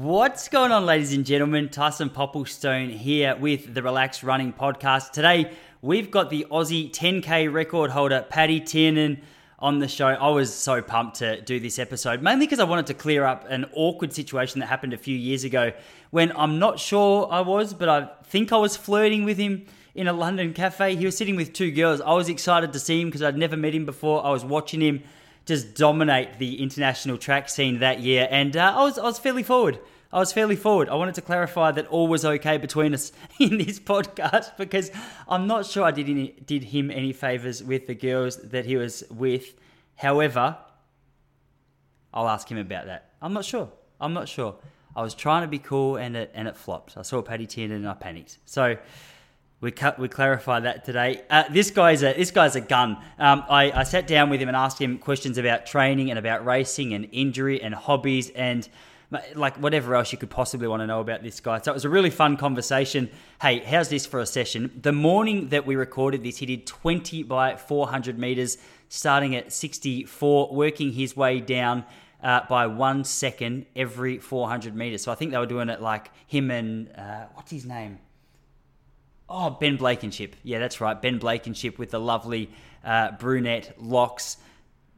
What's going on, ladies and gentlemen? Tyson Popplestone here with the Relaxed Running Podcast. Today, we've got the Aussie 10K record holder, Paddy Tiernan, on the show. I was so pumped to do this episode, mainly because I wanted to clear up an awkward situation that happened a few years ago when I'm not sure I was, but I think I was flirting with him in a London cafe. He was sitting with two girls. I was excited to see him because I'd never met him before. I was watching him just dominate the international track scene that year, and uh, I was I was fairly forward. I was fairly forward. I wanted to clarify that all was okay between us in this podcast because I'm not sure I did any, did him any favors with the girls that he was with. However, I'll ask him about that. I'm not sure. I'm not sure. I was trying to be cool and it and it flopped. I saw Paddy Tiernan and I panicked. So we cut, we clarify that today. Uh, this guy's a this guy's a gun. Um, I, I sat down with him and asked him questions about training and about racing and injury and hobbies and like whatever else you could possibly want to know about this guy. So it was a really fun conversation. Hey, how's this for a session? The morning that we recorded this, he did 20 by 400 meters, starting at 64, working his way down uh, by one second every 400 meters. So I think they were doing it like him and uh, what's his name? Oh, Ben Blankenship. Yeah, that's right. Ben Blankenship with the lovely uh, brunette locks.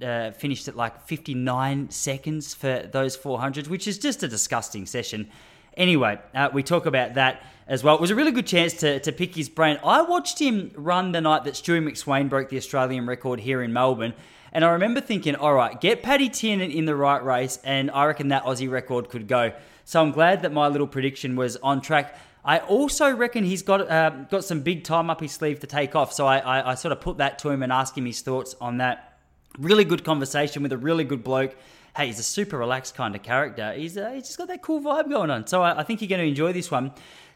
Uh, finished at like 59 seconds for those 400s, which is just a disgusting session. Anyway, uh, we talk about that as well. It was a really good chance to, to pick his brain. I watched him run the night that Stewie McSweyn broke the Australian record here in Melbourne. And I remember thinking, all right, get Paddy Tiernan in the right race, and I reckon that Aussie record could go. So I'm glad that my little prediction was on track. I also reckon he's got uh, got some big time up his sleeve to take off. So I, I, I, sort of put that to him and asked him his thoughts on that. Really good conversation with a really good bloke. Hey, he's a super relaxed kind of character. He's, uh, he's just got that cool vibe going on. So I, I think you're going to enjoy this one.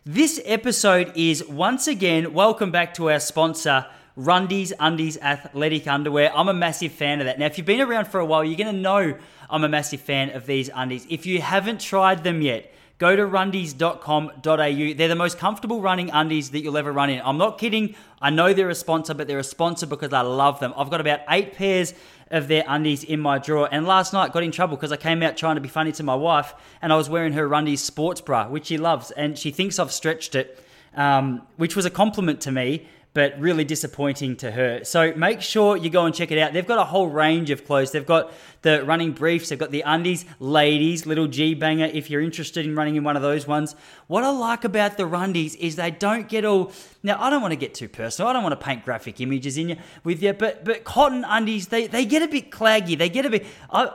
This episode is once again welcome back to our sponsor. Rundies Undies Athletic Underwear. I'm a massive fan of that. Now, if you've been around for a while, you're going to know I'm a massive fan of these undies. If you haven't tried them yet, go to rundies.com.au. They're the most comfortable running undies that you'll ever run in. I'm not kidding. I know they're a sponsor, but they're a sponsor because I love them. I've got about eight pairs of their undies in my drawer. And last night got in trouble because I came out trying to be funny to my wife and I was wearing her Rundies sports bra, which she loves. And she thinks I've stretched it, um, which was a compliment to me but really disappointing to her. So make sure you go and check it out. They've got a whole range of clothes. They've got the running briefs, they've got the undies, ladies, little G banger if you're interested in running in one of those ones. What I like about the rundies is they don't get all now I don't want to get too personal. I don't want to paint graphic images in you with you, but but cotton undies they, they get a bit claggy. They get a bit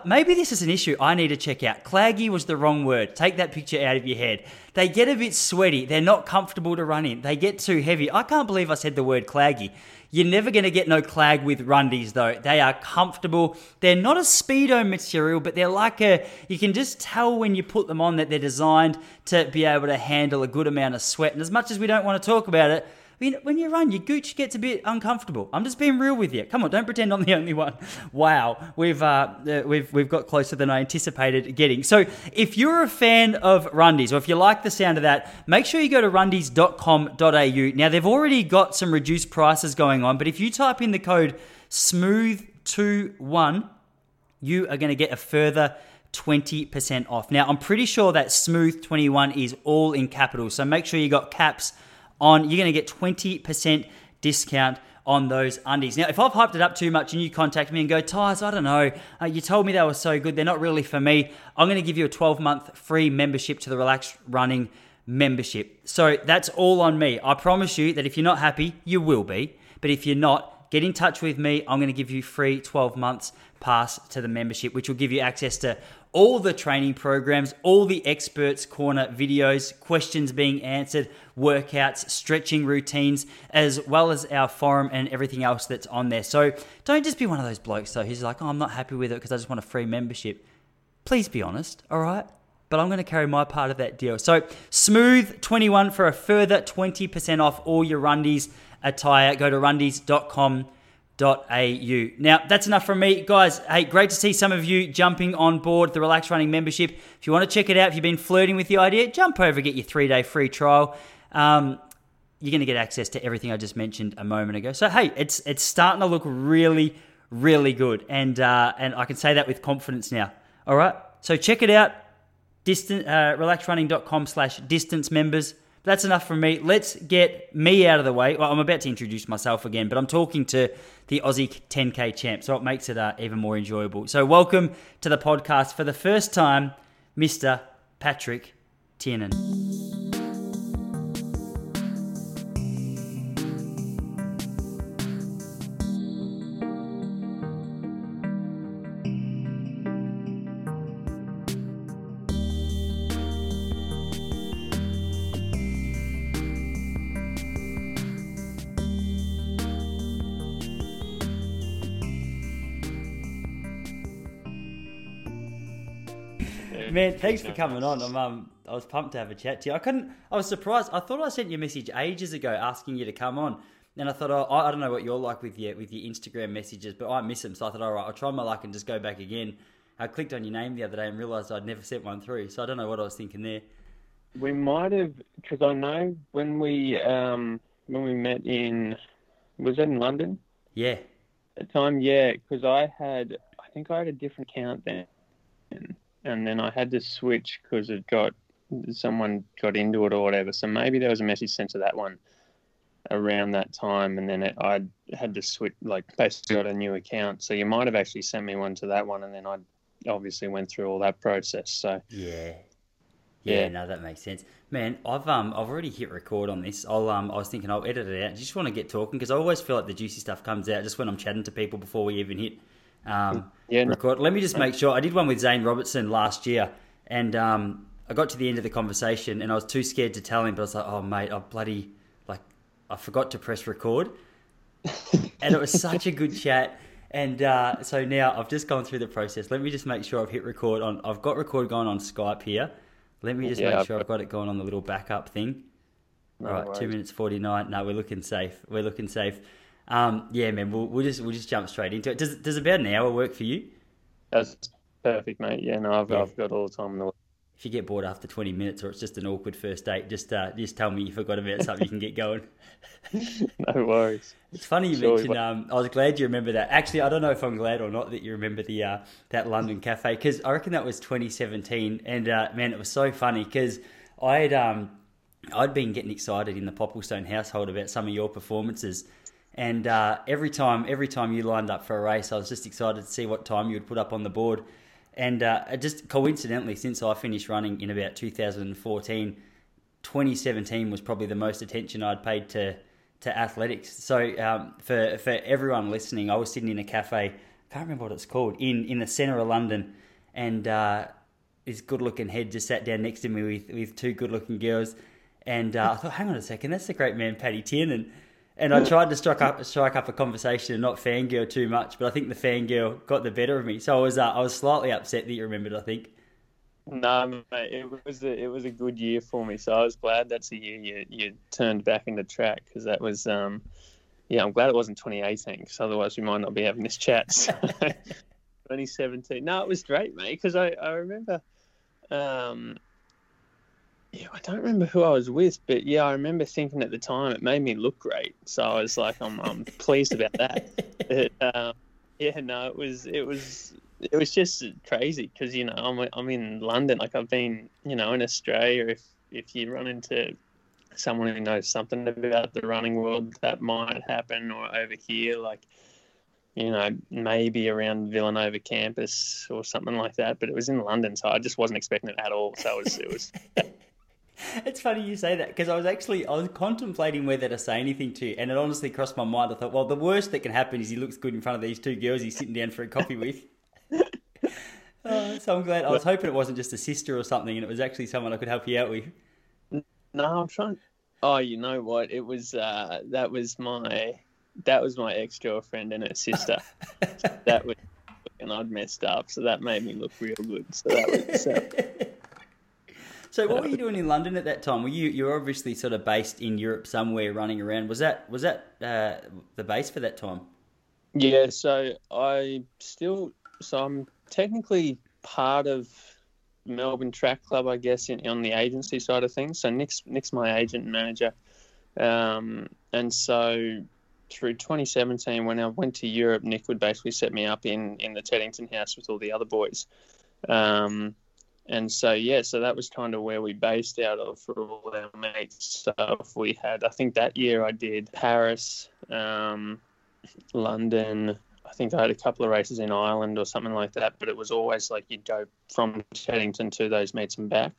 maybe this is an issue I need to check out. Claggy was the wrong word. Take that picture out of your head. They get a bit sweaty. They're not comfortable to run in. They get too heavy. I can't believe I said the word claggy. You're never going to get no clag with rundies though. They are comfortable. They're not a speedo material, but they're like a. You can just tell when you put them on that they're designed to be able to handle a good amount of sweat. And as much as we don't want to talk about it, mean, when you run, your gooch gets a bit uncomfortable. I'm just being real with you. Come on, don't pretend I'm the only one. Wow, we've uh, uh, we've we've got closer than I anticipated getting. So, if you're a fan of Rundies, or if you like the sound of that, make sure you go to rundies.com.au. Now, they've already got some reduced prices going on, but if you type in the code smooth21, you are going to get a further 20% off. Now, I'm pretty sure that smooth 21 is all in capitals, so make sure you got caps on, you're going to get 20% discount on those undies. Now, if I've hyped it up too much and you contact me and go, Tyres, I don't know, uh, you told me they were so good, they're not really for me, I'm going to give you a 12 month free membership to the Relaxed Running membership. So that's all on me. I promise you that if you're not happy, you will be. But if you're not, get in touch with me. I'm going to give you free 12 months pass to the membership, which will give you access to all the training programs, all the experts corner videos, questions being answered, workouts, stretching routines, as well as our forum and everything else that's on there. So don't just be one of those blokes though who's like, oh, I'm not happy with it because I just want a free membership. Please be honest, all right? But I'm going to carry my part of that deal. So smooth 21 for a further 20% off all your Rundies attire. Go to rundies.com au. Now, that's enough from me. Guys, hey, great to see some of you jumping on board the Relax Running membership. If you want to check it out, if you've been flirting with the idea, jump over, get your three day free trial. Um, you're going to get access to everything I just mentioned a moment ago. So, hey, it's it's starting to look really, really good. And, uh, and I can say that with confidence now. All right? So, check it out. distant, uh, relaxrunning.com slash distance members. That's enough from me. Let's get me out of the way. Well, I'm about to introduce myself again, but I'm talking to the Aussie 10K champ, so it makes it uh, even more enjoyable. So, welcome to the podcast for the first time, Mr. Patrick Tiernan. Thanks for coming on. I'm, um, I was pumped to have a chat to you. I couldn't. I was surprised. I thought I sent you a message ages ago asking you to come on, and I thought, oh, I don't know what you're like with your with your Instagram messages, but I miss them. So I thought, all right, I'll try my luck and just go back again. I clicked on your name the other day and realised I'd never sent one through. So I don't know what I was thinking there. We might have, because I know when we um, when we met in, was that in London? Yeah. At the time, yeah, because I had, I think I had a different account then and then I had to switch because it got someone got into it or whatever. So maybe there was a message sent to that one around that time, and then it, I had to switch, like basically got a new account. So you might have actually sent me one to that one, and then I obviously went through all that process. So yeah. Yeah, yeah, no, that makes sense, man. I've um, I've already hit record on this. I'll um, I was thinking I'll edit it out. I just want to get talking because I always feel like the juicy stuff comes out just when I'm chatting to people before we even hit um, yeah, record. Let me just make sure. I did one with Zane Robertson last year, and um, I got to the end of the conversation, and I was too scared to tell him. But I was like, "Oh, mate, I bloody like I forgot to press record," and it was such a good chat. And uh, so now I've just gone through the process. Let me just make sure I've hit record on. I've got record going on Skype here. Let me just yeah, make sure I've got it going on the little backup thing. No All right, worries. two minutes forty nine. No, we're looking safe. We're looking safe. Um, yeah, man, we'll, we'll just we'll just jump straight into it. Does does about an hour work for you? That's perfect, mate. Yeah, no, I've, yeah. I've got all the time in the world. If you get bored after twenty minutes, or it's just an awkward first date, just uh, just tell me you forgot about something. you can get going. no worries. It's funny you sure mentioned. Um, I was glad you remember that. Actually, I don't know if I'm glad or not that you remember the uh, that London cafe because I reckon that was 2017, and uh, man, it was so funny because I had um, I'd been getting excited in the Popplestone household about some of your performances and uh, every time, every time you lined up for a race, I was just excited to see what time you would put up on the board. And uh, just coincidentally, since I finished running in about 2014, 2017 was probably the most attention I'd paid to to athletics. So um, for for everyone listening, I was sitting in a cafe. I can't remember what it's called in in the centre of London, and uh, this good looking head just sat down next to me with with two good looking girls. And uh, I thought, hang on a second, that's the great man Paddy Tiernan and I tried to strike up strike up a conversation and not fangirl too much, but I think the fangirl got the better of me. So I was uh, I was slightly upset that you remembered. I think. No, mate, it was a, it was a good year for me. So I was glad that's the year you you turned back into track because that was um yeah I'm glad it wasn't 2018 because otherwise we might not be having this chat. So, 2017. No, it was great, mate. Because I I remember um yeah, I don't remember who I was with, but yeah, I remember thinking at the time it made me look great. So I was like, I'm, I'm pleased about that. But, um, yeah, no, it was it was it was just crazy because you know I'm I'm in London. Like I've been you know in Australia. If if you run into someone who knows something about the running world, that might happen. Or over here, like you know, maybe around Villanova campus or something like that. But it was in London, so I just wasn't expecting it at all. So it was, it was it's funny you say that because I was actually I was contemplating whether to say anything to you, and it honestly crossed my mind. I thought, well, the worst that can happen is he looks good in front of these two girls he's sitting down for a coffee with. oh, so I'm glad. I was hoping it wasn't just a sister or something, and it was actually someone I could help you out with. No, I'm trying. Oh, you know what? It was uh, that was my that was my ex girlfriend and her sister. that was and I'd messed up, so that made me look real good. So that was. Uh, so, what were you doing in London at that time? Were you you were obviously sort of based in Europe somewhere, running around? Was that was that uh, the base for that time? Yeah. So I still so I'm technically part of Melbourne Track Club, I guess, in, on the agency side of things. So Nick's Nick's my agent and manager, um, and so through 2017, when I went to Europe, Nick would basically set me up in in the Teddington house with all the other boys. Um, and so yeah, so that was kind of where we based out of for all our mates stuff. We had, I think that year I did Paris, um, London. I think I had a couple of races in Ireland or something like that, but it was always like you'd go from Teddington to those meets and back,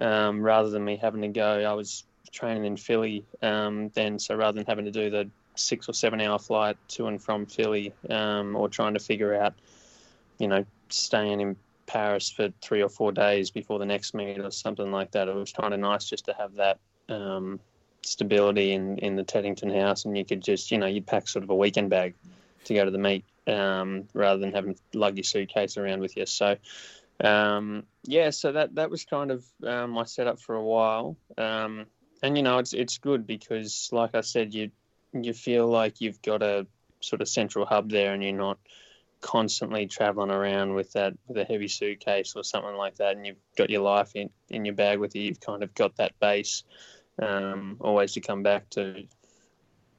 um, rather than me having to go. I was training in Philly um, then, so rather than having to do the six or seven hour flight to and from Philly, um, or trying to figure out, you know, staying in Paris for three or four days before the next meet or something like that. It was kind of nice just to have that um, stability in, in the Teddington house, and you could just, you know, you'd pack sort of a weekend bag to go to the meet um, rather than having to lug your suitcase around with you. So, um, yeah, so that that was kind of um, my setup for a while, um, and you know, it's it's good because, like I said, you you feel like you've got a sort of central hub there, and you're not constantly traveling around with that with a heavy suitcase or something like that, and you've got your life in, in your bag with you. You've kind of got that base um, always to come back to.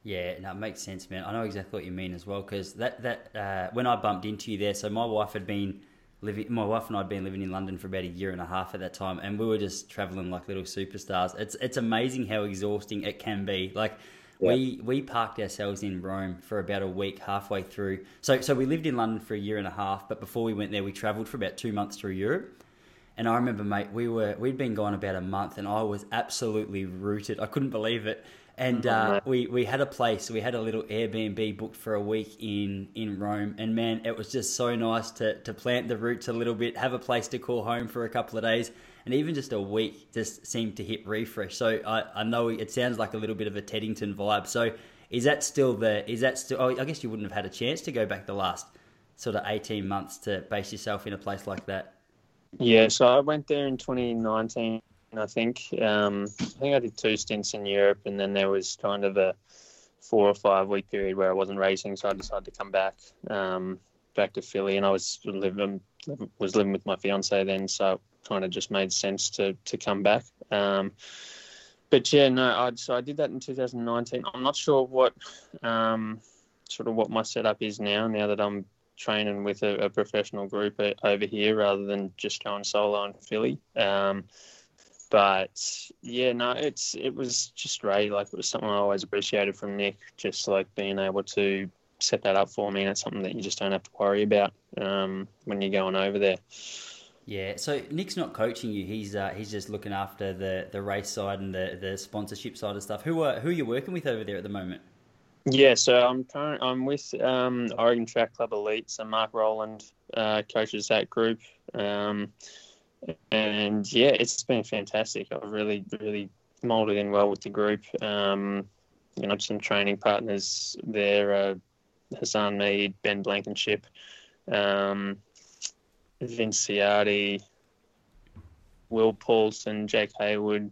Yeah, no, it makes sense, man. I know exactly what you mean as well because that that uh, when I bumped into you there, so my wife had been living. My wife and I had been living in London for about a year and a half at that time, and we were just traveling like little superstars. It's it's amazing how exhausting it can be. Like we we parked ourselves in Rome for about a week halfway through. So so we lived in London for a year and a half, but before we went there, we travelled for about two months through Europe. And I remember, mate, we were we'd been gone about a month, and I was absolutely rooted. I couldn't believe it. And uh, we we had a place, we had a little Airbnb booked for a week in in Rome, and man, it was just so nice to to plant the roots a little bit, have a place to call home for a couple of days, and even just a week just seemed to hit refresh. So I, I know it sounds like a little bit of a Teddington vibe. So is that still the? Is that still? Oh, I guess you wouldn't have had a chance to go back the last sort of eighteen months to base yourself in a place like that. Yeah, so I went there in 2019. I think um, I think I did two stints in Europe, and then there was kind of a four or five week period where I wasn't racing, so I decided to come back um, back to Philly, and I was living was living with my fiance then, so it kind of just made sense to to come back. Um, but yeah, no, I so I did that in 2019. I'm not sure what um, sort of what my setup is now. Now that I'm training with a, a professional group over here rather than just going solo in Philly. Um, but yeah, no, it's it was just great. Like it was something I always appreciated from Nick, just like being able to set that up for me. And it's something that you just don't have to worry about um, when you're going over there. Yeah, so Nick's not coaching you. He's uh, he's just looking after the, the race side and the, the sponsorship side of stuff. Who are who are you working with over there at the moment? Yeah, so I'm current. I'm with um, Oregon Track Club Elite. So Mark Rowland uh, coaches that group, um, and yeah, it's been fantastic. I've really really molded in well with the group. Um, you know, some training partners there, uh, Hassan Mead, Ben Blankenship. Um, Vince Ciattei, Will Paulson, Jake Haywood,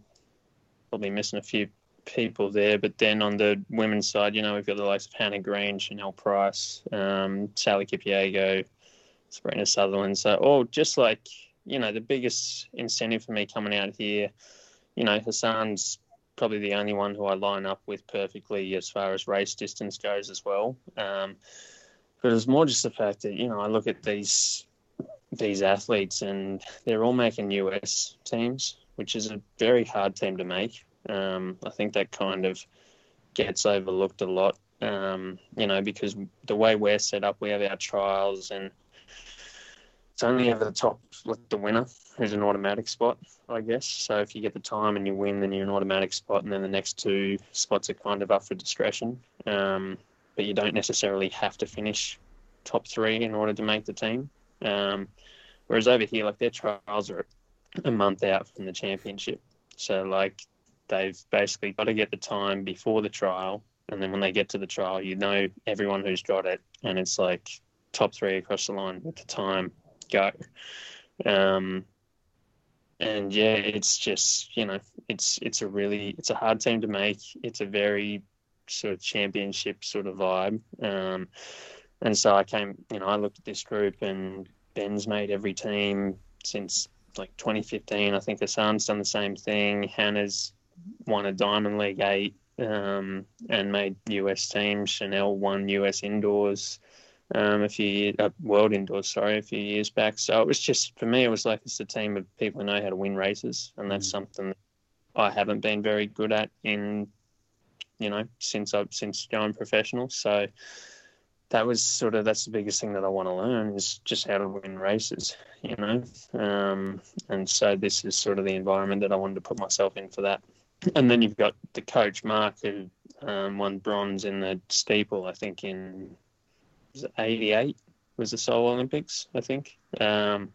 probably missing a few people there. But then on the women's side, you know, we've got the likes of Hanna Green, Chanelle Price, um, Sally Kipyego, Sabrina Southerland. So, all just like, you know, the biggest incentive for me coming out here, you know, Hassan's probably the only one who I line up with perfectly as far as race distance goes as well. Um, but it's more just the fact that, you know, I look at these these athletes, and they're all making US teams, which is a very hard team to make. Um, I think that kind of gets overlooked a lot, um, you know, because the way we're set up, we have our trials, and it's only ever the top, like the winner, who's an automatic spot, I guess. So if you get the time and you win, then you're an automatic spot, and then the next two spots are kind of up for discretion. Um, but you don't necessarily have to finish top three in order to make the team. Um, whereas over here, like their trials are a month out from the championship. So like they've basically got to get the time before the trial, and then when they get to the trial, you know everyone who's got it, and it's like top three across the line with the time go. Um, and yeah, it's just you know it's it's a really it's a hard team to make. It's a very sort of championship sort of vibe. Um, and so I came, you know, I looked at this group and Ben's made every team since like 2015. I think Hassan's done the same thing. Hannah's won a Diamond League 8 um, and made US teams. Chanel won US indoors. Um, a few years, uh, World Indoors, sorry, a few years back. So it was just for me, it was like it's a team of people who know how to win races, and that's mm. something I haven't been very good at in, you know, since I've since going professional. So that was sort of that's the biggest thing that I want to learn is just how to win races, you know. Um, and so this is sort of the environment that I wanted to put myself in for that. And then you've got the coach Mark who um, won bronze in the steeple, I think in '88 was the Seoul Olympics, I think. Um,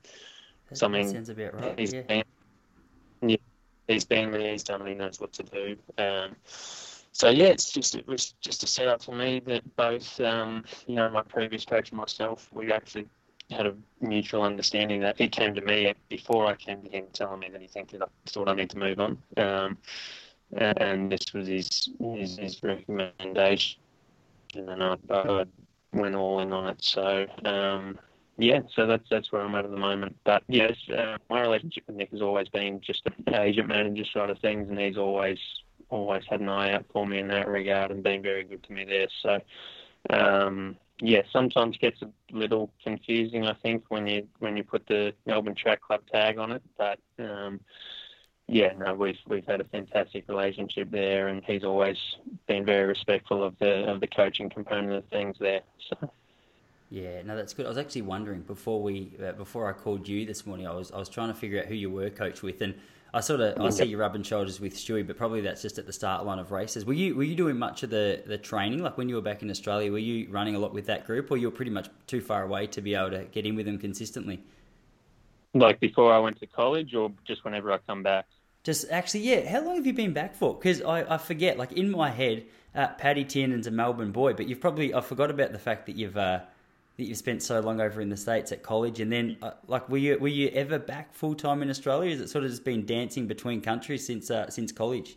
something sounds a bit right. He's yeah. been, yeah, he's been there. He's done. He knows what to do. Um, so yeah, it's just it was just a setup for me that both um, you know my previous coach and myself we actually had a mutual understanding that he came to me before I came to him telling me that he think that I thought I need to move on, um, and this was his his, his recommendation, and I, I, went all in on it. So um, yeah, so that's that's where I'm at at the moment. But yes, uh, my relationship with Nick has always been just an agent manager side of things, and he's always always had an eye out for me in that regard and been very good to me there. So, um, yeah, sometimes gets a little confusing, I think, when you when you put the Melbourne Track Club tag on it. But um, yeah, no, we've we've had a fantastic relationship there, and he's always been very respectful of the of the coaching component of things there. So. Yeah, no, that's good. I was actually wondering before we uh, before I called you this morning, I was I was trying to figure out who you were coach with, and I sort of I see you rubbing shoulders with Stewie, but probably that's just at the start line of races. Were you were you doing much of the the training? Like when you were back in Australia, were you running a lot with that group, or you were pretty much too far away to be able to get in with them consistently? Like before I went to college, or just whenever I come back? Just actually, yeah. How long have you been back for? Because I, I forget. Like in my head, uh, Paddy Tiernan's a Melbourne boy, but you've probably I forgot about the fact that you've. Uh, that you've spent so long over in the states at college, and then uh, like were you were you ever back full time in Australia? Has it sort of just been dancing between countries since uh, since college?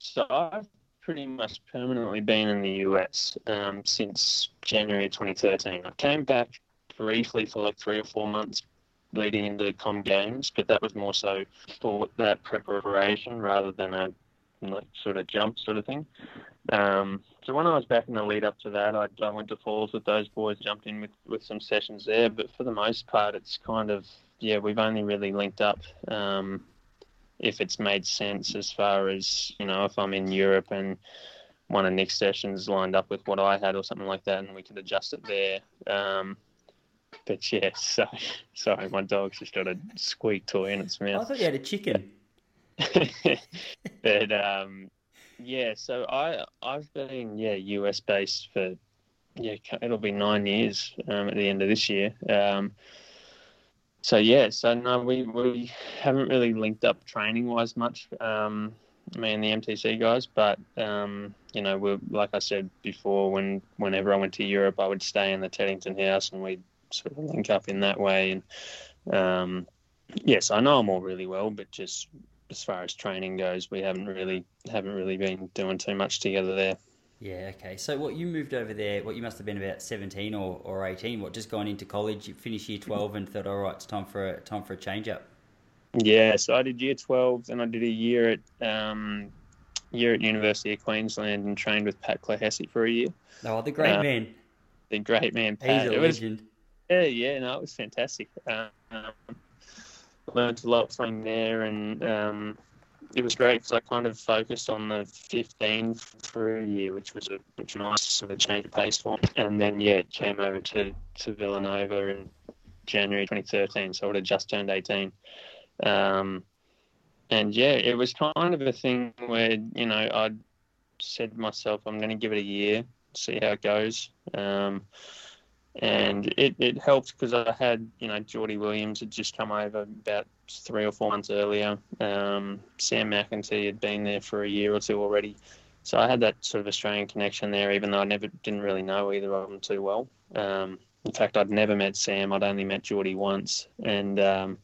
So I've pretty much permanently been in the US um, since January 2013. I came back briefly for like three or four months leading into Com Games, but that was more so for that preparation rather than a like sort of jump sort of thing. Um, so when I was back in the lead up to that, I, I went to Falls with those boys, jumped in with, with some sessions there. But for the most part, it's kind of yeah, we've only really linked up um, if it's made sense as far as you know if I'm in Europe and one of Nick's sessions lined up with what I had or something like that, and we could adjust it there. Um, but yeah, so sorry, my dog's just got a squeak toy in its mouth. I thought you had a chicken. but um, yeah, so I I've been yeah US based for yeah it'll be nine years um, at the end of this year. Um, so yeah, so no, we we haven't really linked up training wise much. Um, me and the MTC guys, but um, you know, we like I said before, when whenever I went to Europe, I would stay in the Teddington house and we'd sort of link up in that way. And um, yes, I know them all really well, but just as far as training goes, we haven't really haven't really been doing too much together there. Yeah, okay. So what you moved over there? What you must have been about seventeen or, or eighteen? What just gone into college? You finished year twelve and thought, all right, it's time for a time for a change up. Yeah, so I did year twelve, and I did a year at um, year at University of Queensland and trained with Pat Clohessy for a year. Oh, the great uh, man. The great man, Pat. He's a legend. Yeah, yeah, no, it was fantastic. Um, learned a lot from there, and um, it was great because I kind of focused on the 15 for a year, which was a which was nice sort of change of pace for me. And then yeah, came over to to Villanova in January 2013, so I would have just turned 18. Um, and yeah, it was kind of a thing where you know I said to myself, I'm going to give it a year, see how it goes. Um, and it, it helped because I had you know Jordy Williams had just come over about three or four months earlier. Um, Sam McEntee had been there for a year or two already, so I had that sort of Australian connection there, even though I never didn't really know either of them too well. Um, in fact, I'd never met Sam. I'd only met Jordy once, and um,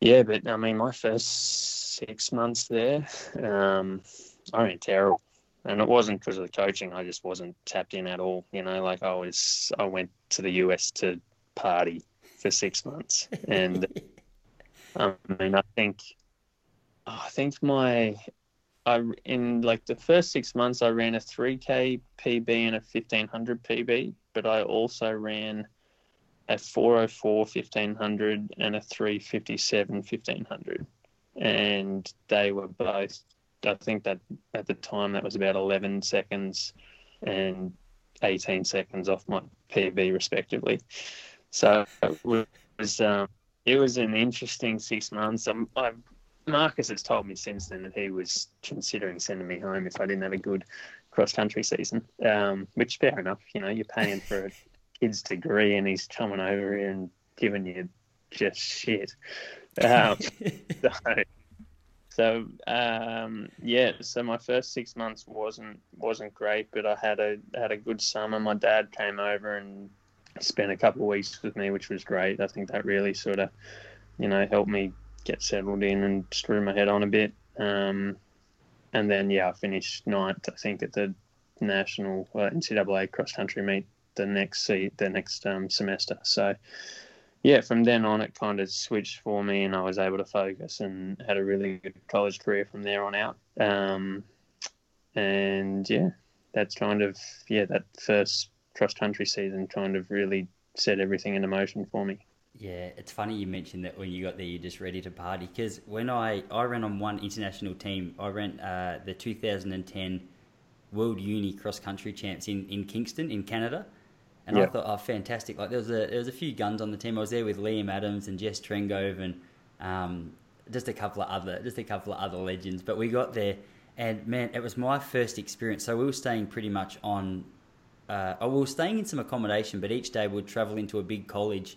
yeah, but I mean, my first six months there, um, I ran terrible and it wasn't because of the coaching. I just wasn't tapped in at all. You know, like I was, I went to the US to party for six months, and um, I mean, I think, oh, I think my, I in like the first six months I ran a 3k PB and a 1500 PB, but I also ran a 404 1500 and a 357 1500, and they were both. I think that at the time that was about 11 seconds and 18 seconds off my PB respectively. So it was um, it was an interesting six months. I'm, i Marcus has told me since then that he was considering sending me home if I didn't have a good cross country season. Um, which fair enough, you know, you're paying for a kid's degree and he's coming over and giving you just shit. Um, so, so um, yeah, so my first six months wasn't wasn't great, but I had a had a good summer. My dad came over and spent a couple of weeks with me, which was great. I think that really sort of, you know, helped me get settled in and screw my head on a bit. Um, and then yeah, I finished ninth, I think, at the national uh, NCAA cross country meet the next seat the next um, semester. So yeah, from then on, it kind of switched for me, and I was able to focus and had a really good college career from there on out. Um, and yeah, that's kind of yeah that first cross country season kind of really set everything into motion for me. Yeah, it's funny you mentioned that when you got there, you're just ready to party. Because when I, I ran on one international team, I ran uh, the 2010 World Uni Cross Country Champs in, in Kingston, in Canada. And I thought, oh, fantastic! Like there was a there was a few guns on the team. I was there with Liam Adams and Jess Trengove and um, just a couple of other just a couple of other legends. But we got there, and man, it was my first experience. So we were staying pretty much on uh, we were staying in some accommodation, but each day we'd travel into a big college.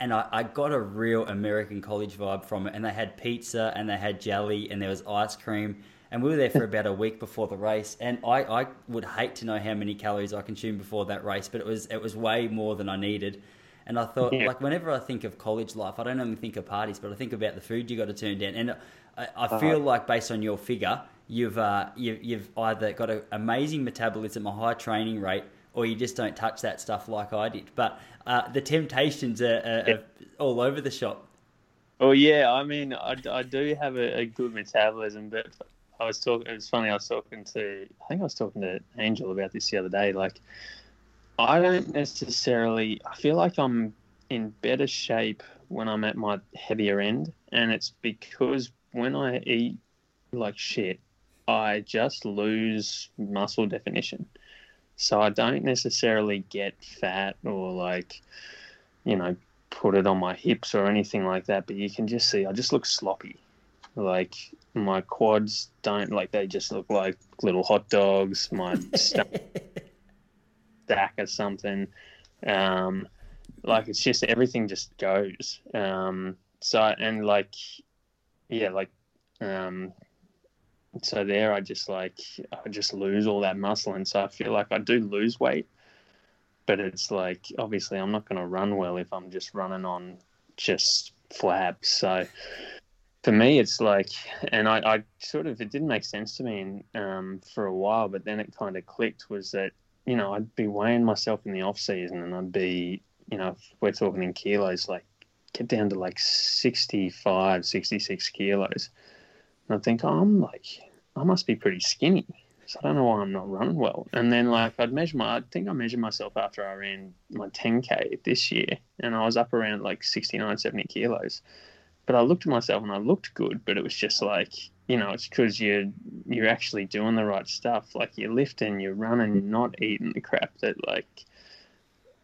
And I, I got a real American college vibe from it. And they had pizza and they had jelly and there was ice cream. And we were there for about a week before the race. And I, I would hate to know how many calories I consumed before that race, but it was it was way more than I needed. And I thought, yeah. like, whenever I think of college life, I don't only think of parties, but I think about the food you got to turn down. And I, I uh-huh. feel like, based on your figure, you've uh, you, you've either got an amazing metabolism, a high training rate, or you just don't touch that stuff like I did. But uh, the temptations are, are, are, all over the shop. Well, yeah, I mean, I, I do have a, a, good metabolism, but I was talking. It was funny. I was talking to. I think I was talking to Angel about this the other day. Like, I don't necessarily. I feel like I'm in better shape when I'm at my heavier end, and it's because when I eat like shit, I just lose muscle definition. So I don't necessarily get fat or like, you know, put it on my hips or anything like that. But you can just see I just look sloppy. Like my quads don't like they just look like little hot dogs. My stack or something. Um, like it's just everything just goes. Um, so and like yeah, like um, so there I just like I just lose all that muscle and so I feel like I do lose weight but it's like obviously I'm not going to run well if I'm just running on just flaps so for me it's like and I, I sort of it didn't make sense to me um, for a while but then it kind of clicked was that you know I'd be weighing myself in the off season and I'd be you know we're talking in kilos like get down to like 65 66 kilos and I think, oh, I'm like, I must be pretty skinny. So I don't know why I'm not running well. And then like I'd measure my, I think I measured myself after I ran my 10k this year, and I was up around like 69, 70 kilos. But I looked at myself and I looked good, but it was just like, you know, it's because you're you're actually doing the right stuff. Like you're lifting, you're running, you're not eating the crap that like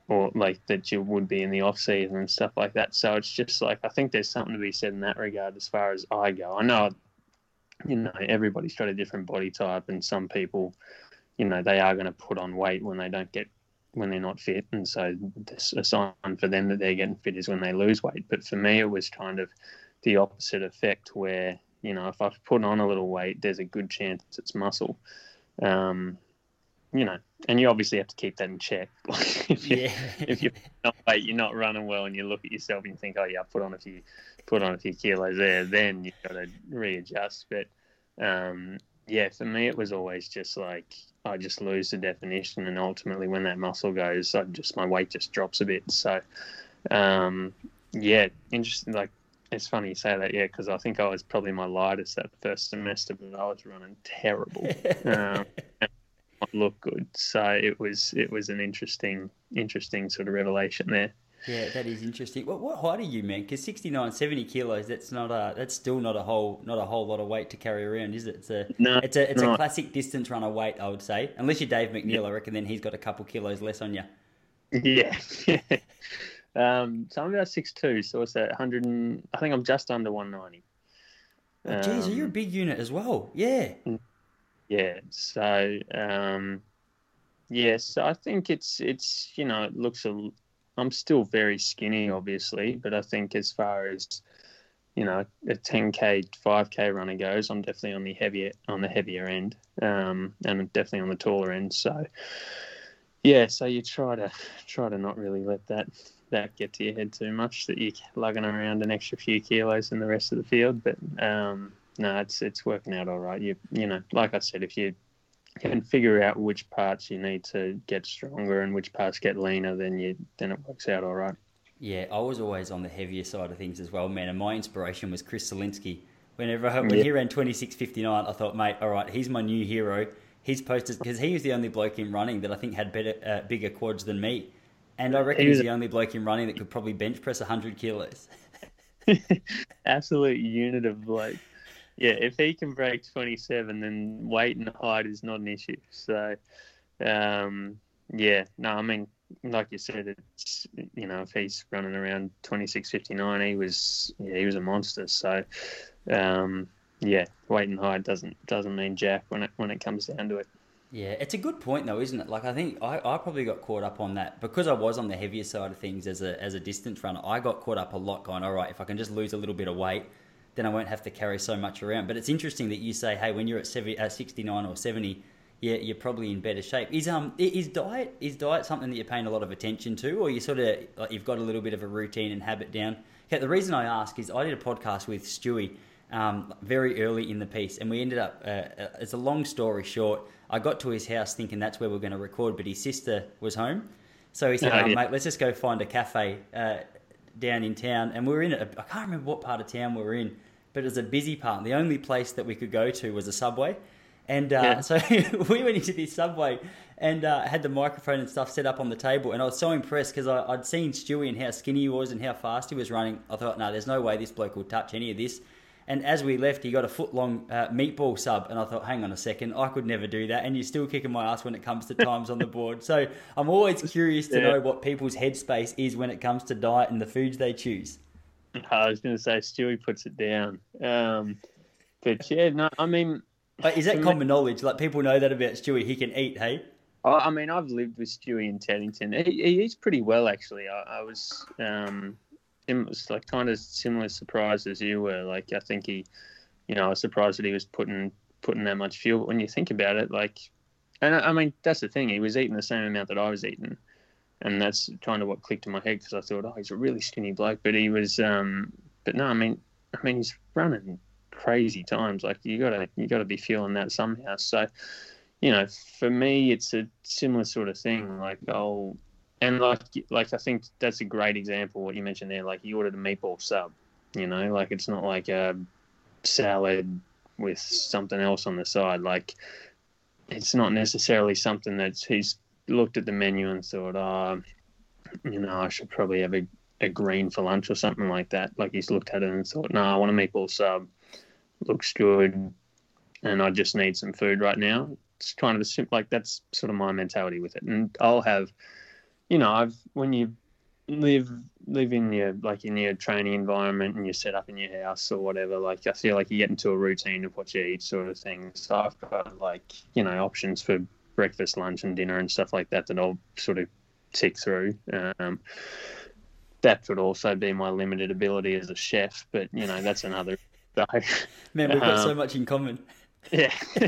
or like that you would be in the off season and stuff like that. So it's just like I think there's something to be said in that regard as far as I go. I know you know, everybody's got a different body type, and some people, you know, they are going to put on weight when they don't get when they're not fit, and so this a sign for them that they're getting fit is when they lose weight. But for me, it was kind of the opposite effect, where you know, if I've put on a little weight, there's a good chance it's muscle. Um, you know, and you obviously have to keep that in check. if you yeah. if you're not weight, you're not running well, and you look at yourself and you think, oh yeah, I put on a few put on a few kilos there, then you've got to readjust. But um, yeah, for me, it was always just like I just lose the definition, and ultimately, when that muscle goes, I just my weight just drops a bit. So, um, yeah, interesting. Like it's funny you say that, yeah, because I think I was probably my lightest that first semester, but I was running terrible. um, look good. So it was it was an interesting interesting sort of revelation there. Yeah, that is interesting. What, what height are you, man? Because 69, 70 kilos, that's not a that's still not a whole not a whole lot of weight to carry around, is it? It's a no, it's a it's a classic distance runner weight, I would say. Unless you're Dave McNeill, yeah. I reckon then he's got a couple kilos less on you. Yeah. um, so I'm about six two, so it's at 100. And, I think I'm just under 190. Oh, geez, um, you're a big unit as well. Yeah. Yeah. So, um, yes, I think it's it's you know it looks a. I'm still very skinny, obviously, but I think as far as you know a 10k, 5k runner goes, I'm definitely on the heavier on the heavier end, um, and definitely on the taller end. So, yeah, so you try to try to not really let that that get to your head too much that you're lugging around an extra few kilos in the rest of the field, but um, no, it's it's working out all right. You you know, like I said, if you can figure out which parts you need to get stronger and which parts get leaner, then you then it works out all right. Yeah, I was always on the heavier side of things as well, man. And my inspiration was Chris Solinsky. Whenever when yeah. he ran twenty six fifty nine, I thought, mate, all right, he's my new hero. He's posted because he was the only bloke in running that I think had better, uh, bigger quads than me, and I reckon he he's the only bloke in running that could probably bench press hundred kilos. Absolute unit of bloke yeah, if he can break 27, then weight and height is not an issue. So, um, yeah, no, I mean, like you said, it's you know, if he's running around 26.59, he was yeah, he was a monster. So, um, yeah, weight and height doesn't doesn't mean jack when it when it comes down to it. Yeah, it's a good point though, isn't it? Like I think I, I probably got caught up on that because I was on the heavier side of things as a as a distance runner. I got caught up a lot going, all right, if I can just lose a little bit of weight, then I won't have to carry so much around. But it's interesting that you say, hey, when you're at 70, uh, 69 or 70, yeah, you're probably in better shape. Is um is diet is diet something that you're paying a lot of attention to, or you sort of like you've got a little bit of a routine and habit down? Okay, the reason I ask is I did a podcast with Stewie um, very early in the piece, and we ended up. Uh, uh, it's a long story short. I got to his house thinking that's where we are going to record, but his sister was home, so he said, oh, oh, "Mate, let's just go find a cafe uh, down in town." And we were in a, I can't remember what part of town we were in but it was a busy part. The only place that we could go to was a subway. And uh, yeah. so we went into this subway and uh, had the microphone and stuff set up on the table. And I was so impressed because I'd seen Stewie and how skinny he was and how fast he was running. I thought, no, there's no way this bloke will touch any of this. And as we left, he got a foot long uh, meatball sub. And I thought, hang on a second, I could never do that. And you're still kicking my ass when it comes to times on the board. So I'm always curious to yeah. know what people's headspace is when it comes to diet and the foods they choose. I was going to say Stewie puts it down. Um, but yeah, no, I mean, but is that common me, knowledge? Like people know that about Stewie, he can eat. Hey. I mean, I've lived with Stewie in Teddington. He, he eats pretty well, actually. I, I was, um, it was like kind of similar surprise as you were. Like I think he, you know, I was surprised that he was putting putting that much fuel. But when you think about it, like, and I, I mean, that's the thing. He was eating the same amount that I was eating and that's kind of what clicked in my head because I thought, oh, he's a really skinny bloke, but he was, um, but no, I mean, I mean, he's running crazy times. Like you gotta, you gotta be feeling that somehow. So, you know, for me, it's a similar sort of thing. Like I'll, and like, like I think that's a great example what you mentioned there. Like you ordered a meatball sub, you know, like it's not like a salad with something else on the side. Like it's not necessarily something that he's looked at the menu and thought, oh, you know, I should probably have a, a green for lunch or something like that. Like he's looked at it and thought, no, I want a meatball sub. Looks good. And I just need some food right now. It's kind of a simple, like that's sort of my mentality with it. And I'll have, you know, I've, when you live, live in your, like in your training environment and you're set up in your house or whatever, like I feel like you get into a routine of what you eat sort of thing. So I've got like, you know, options for breakfast, lunch, and dinner and stuff like that that I'll sort of tick through. Um, that would also be my limited ability as a chef, but you know that's another. Man, we've got um, so much in common. Yeah.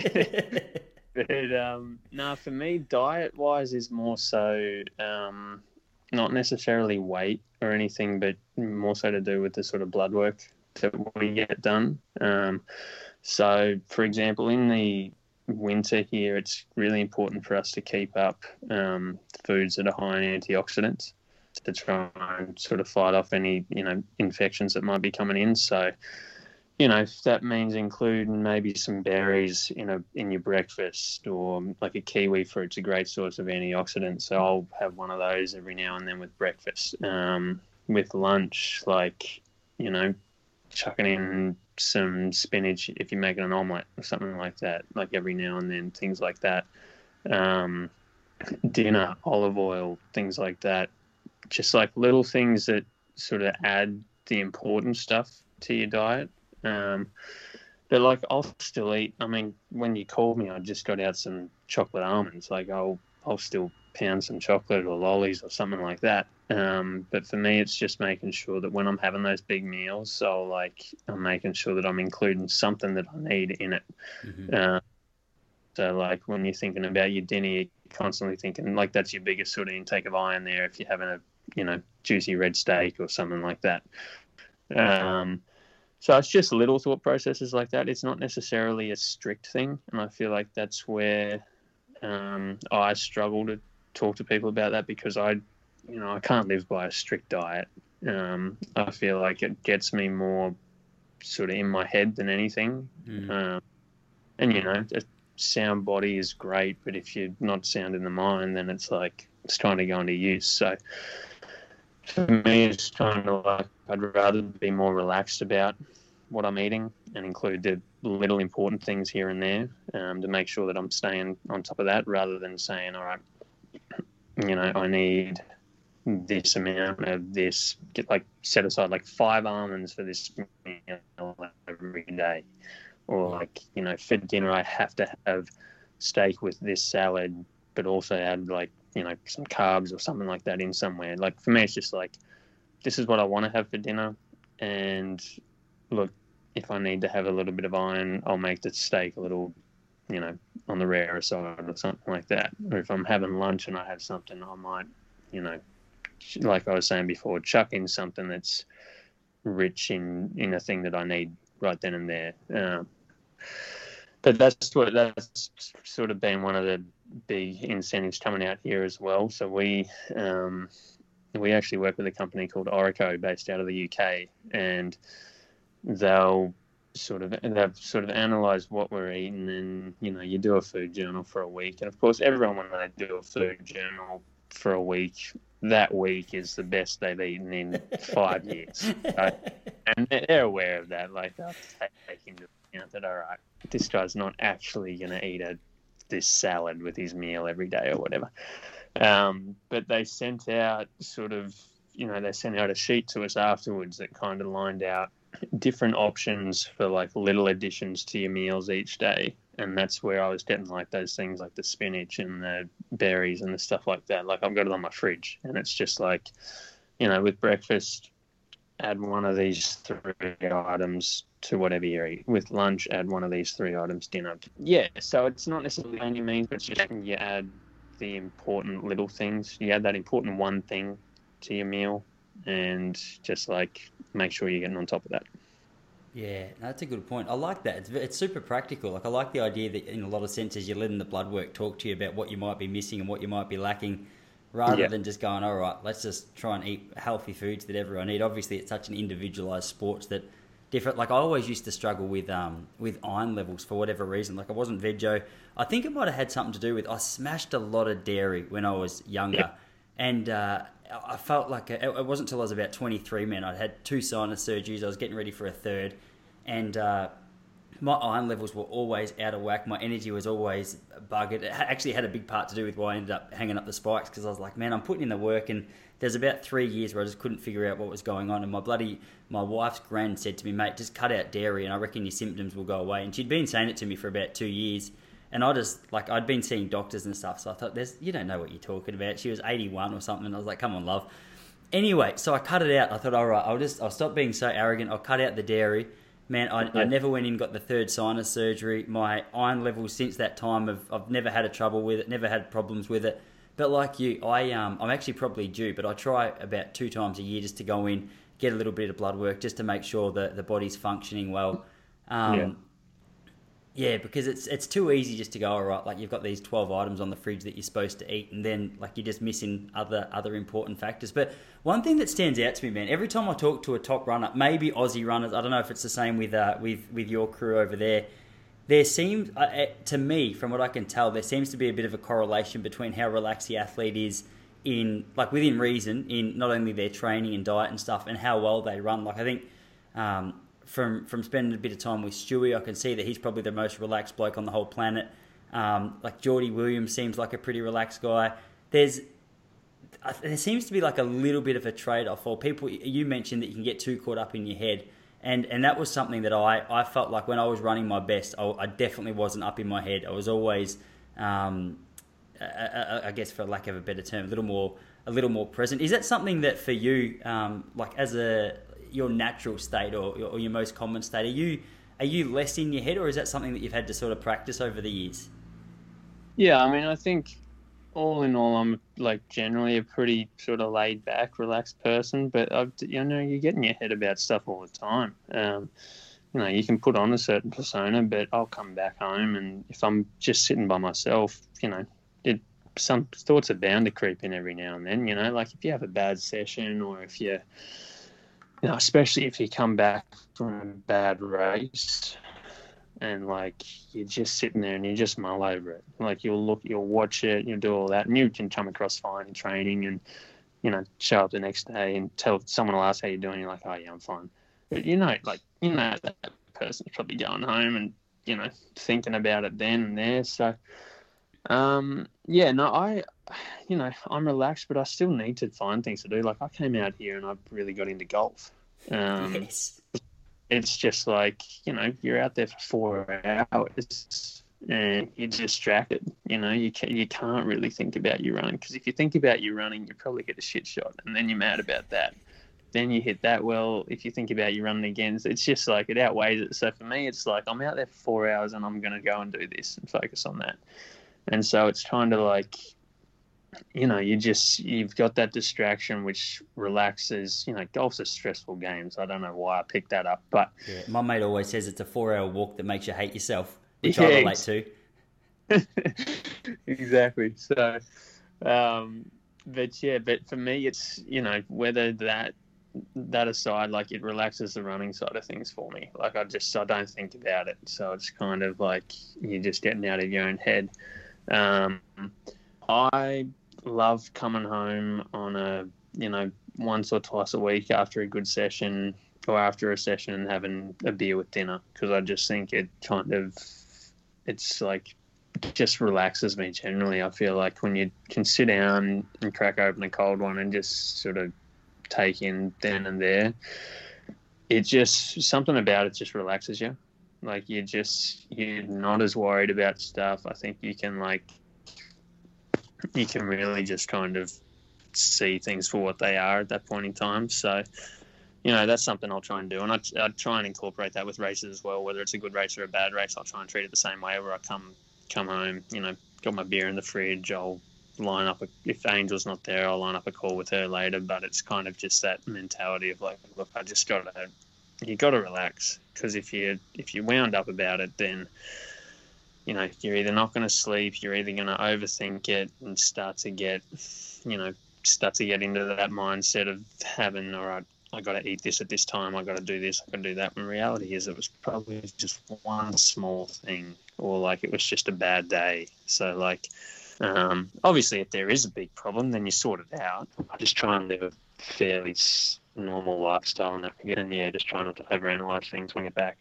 but um, no, for me, diet wise is more so um, not necessarily weight or anything, but more so to do with the sort of blood work that we get done. Um, so, for example, in the winter here, it's really important for us to keep up um, foods that are high in antioxidants. to try and sort of fight off any you know infections that might be coming in. So you know, if that means including maybe some berries in a in your breakfast or like a kiwi fruit's a great source of antioxidants. So I'll have one of those every now and then with breakfast. Um, with lunch, like, you know, chucking in some spinach if you're making an omelette or something like that, like every now and then, things like that. Um, dinner, olive oil, things like that. Just like little things that sort of add the important stuff to your diet. Um, but like I'll still eat. I mean, when you called me, I just got out some chocolate almonds. Like I'll I'll still pound some chocolate or lollies or something like that. Um, but for me, it's just making sure that when I'm having those big meals, so like I'm making sure that I'm including something that I need in it. Mm-hmm. Uh, so like when you're thinking about your dinner, you're constantly thinking like that's your biggest sort of intake of iron there. If you're having a you know juicy red steak or something like that. Um, so it's just little thought processes like that. It's not necessarily a strict thing, and I feel like that's where um, I struggle to talk to people about that because I, you know, I can't live by a strict diet. Um, I feel like it gets me more sort of in my head than anything. Mm. Um, and you know, a sound body is great, but if you're not sound in the mind, then it's like it's trying to go into use. So for me, it's kind of like I'd rather be more relaxed about what I'm eating and include the little important things here and there um, to make sure that I'm staying on top of that rather than saying, all right, you know, I need this amount of this, get like set aside like five almonds for this meal every day. Or like, you know, for dinner, I have to have steak with this salad, but also add like you know some carbs or something like that in somewhere. Like for me, it's just like this is what I want to have for dinner, and look, if I need to have a little bit of iron, I'll make the steak a little, you know, on the rarer side or something like that. Or if I'm having lunch and I have something, I might, you know, like I was saying before, chuck in something that's rich in in a thing that I need right then and there. Um, but that's what that's sort of been one of the big incentives coming out here as well. So we um, we actually work with a company called Orreco based out of the UK, and they'll sort of they've sort of analysed what we're eating, and you know you do a food journal for a week, and of course everyone when they do a food journal for a week, that week is the best they've eaten in five years, and they're aware of that. Like they'll take into account that all right, this guy's not actually going to eat a this salad with his meal every day or whatever. Um, but they sent out sort of, you know, they sent out a sheet to us afterwards that kind of lined out different options for like little additions to your meals each day. And that's where I was getting like those things like the spinach and the berries and the stuff like that. Like I've got it on my fridge and it's just like, you know, with breakfast, add one of these three items to whatever you eat. With lunch, add one of these three items. Dinner, yeah. So it's not necessarily any means, but just you add the important little things. You add that important one thing to your meal, and just like make sure you're getting on top of that. Yeah, that's a good point. I like that. It's, it's super practical. Like I like the idea that in a lot of senses you're letting the blood work talk to you about what you might be missing and what you might be lacking rather yeah. than just going, all right, let's just try and eat healthy foods that everyone eat. Obviously, it's such an individualized sports that different. Like I always used to struggle with um, with iron levels for whatever reason. Like I wasn't veggie. I think it might have had something to do with I smashed a lot of dairy when I was younger, yeah. And uh, I felt like it, it wasn't until I was about 23, man. I'd had two sinus surgeries. I was getting ready for a third, and uh, my iron levels were always out of whack. My energy was always buggered. It actually had a big part to do with why I ended up hanging up the spikes because I was like, man, I'm putting in the work. And there's about three years where I just couldn't figure out what was going on. And my bloody, my wife's grand said to me, mate, just cut out dairy and I reckon your symptoms will go away. And she'd been saying it to me for about two years. And I just, like, I'd been seeing doctors and stuff. So I thought, there's, you don't know what you're talking about. She was 81 or something. I was like, come on, love. Anyway, so I cut it out. I thought, all right, I'll just, I'll stop being so arrogant. I'll cut out the dairy man, I. I, never went in got the third sinus surgery. My iron levels since that time have I've never had a trouble with it, never had problems with it. But like you, I um, I'm actually probably due, but I try about two times a year just to go in, get a little bit of blood work, just to make sure that the body's functioning well. Um, yeah. Yeah, because it's it's too easy just to go all right. Like you've got these twelve items on the fridge that you're supposed to eat, and then like you're just missing other other important factors. But one thing that stands out to me, man, every time I talk to a top runner, maybe Aussie runners, I don't know if it's the same with uh, with with your crew over there. There seems, uh, to me, from what I can tell, there seems to be a bit of a correlation between how relaxed the athlete is in, like within reason, in not only their training and diet and stuff, and how well they run. Like I think. Um, from from spending a bit of time with Stewie, I can see that he's probably the most relaxed bloke on the whole planet. Um, like Jordy Williams seems like a pretty relaxed guy. There's there seems to be like a little bit of a trade off. Or people, you mentioned that you can get too caught up in your head, and and that was something that I I felt like when I was running my best, I, I definitely wasn't up in my head. I was always, um, I, I, guess for lack of a better term, a little more a little more present. Is that something that for you, um, like as a your natural state or, or your most common state? Are you are you less in your head, or is that something that you've had to sort of practice over the years? Yeah, I mean, I think all in all, I'm like generally a pretty sort of laid back, relaxed person. But I've, you know, you get in your head about stuff all the time. Um, you know, you can put on a certain persona, but I'll come back home, and if I'm just sitting by myself, you know, it some thoughts are bound to creep in every now and then. You know, like if you have a bad session, or if you you know, especially if you come back from a bad race and like you're just sitting there and you just mull over it. Like you'll look, you'll watch it, you'll do all that, and you can come across fine in training and you know show up the next day and tell someone will ask how you're doing. You're like, oh yeah, I'm fine. But you know, like you know that person's probably going home and you know thinking about it then and there. So um, yeah, no, I you know, I'm relaxed, but I still need to find things to do. Like I came out here and I've really got into golf. Um, yes. It's just like you know, you're out there for four hours and you're distracted. You know, you can, you can't really think about your run because if you think about your running, you probably get a shit shot, and then you're mad about that. Then you hit that well. If you think about your running again, it's just like it outweighs it. So for me, it's like I'm out there for four hours and I'm going to go and do this and focus on that. And so it's kind of like you know, you just you've got that distraction which relaxes. You know, golf's a stressful game, so I don't know why I picked that up. But yeah, my mate always says it's a four-hour walk that makes you hate yourself, which yeah, I relate to. exactly. So, um, but yeah, but for me, it's you know whether that that aside, like it relaxes the running side of things for me. Like I just I don't think about it, so it's kind of like you're just getting out of your own head. Um, I love coming home on a you know once or twice a week after a good session or after a session and having a beer with dinner because I just think it kind of it's like just relaxes me generally. I feel like when you can sit down and crack open a cold one and just sort of take in then and there, it just something about it just relaxes you. Like you're just you're not as worried about stuff. I think you can like you can really just kind of see things for what they are at that point in time. So, you know, that's something I'll try and do. And I, I try and incorporate that with races as well, whether it's a good race or a bad race. I'll try and treat it the same way where I come come home, you know, got my beer in the fridge. I'll line up, a, if Angel's not there, I'll line up a call with her later. But it's kind of just that mentality of like, look, I just got to, you got to relax. Because if you, if you wound up about it, then, you know, you're either not going to sleep, you're either going to overthink it and start to get, you know, start to get into that mindset of having, all right, I got to eat this at this time, I got to do this, I got to do that. When reality is, it was probably just one small thing, or like it was just a bad day. So, like, um, obviously, if there is a big problem, then you sort it out. I just try and live a fairly normal lifestyle and, and yeah, just try not to overanalyze things when you're back.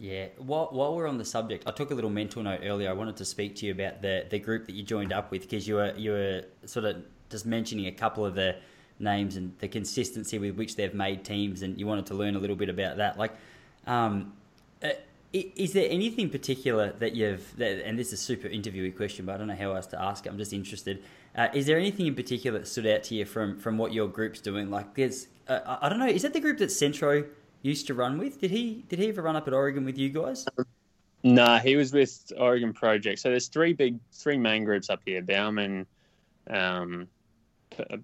Yeah. While, while we're on the subject, I took a little mental note earlier. I wanted to speak to you about the, the group that you joined up with because you were you were sort of just mentioning a couple of the names and the consistency with which they've made teams, and you wanted to learn a little bit about that. Like, um, uh, is there anything particular that you've that, and this is a super interviewee question, but I don't know how else to ask it. I'm just interested. Uh, is there anything in particular that stood out to you from from what your group's doing? Like, there's uh, I don't know. Is that the group that Centro used to run with. Did he did he ever run up at Oregon with you guys? No, nah, he was with Oregon Project. So there's three big, three main groups up here. Bowerman, um,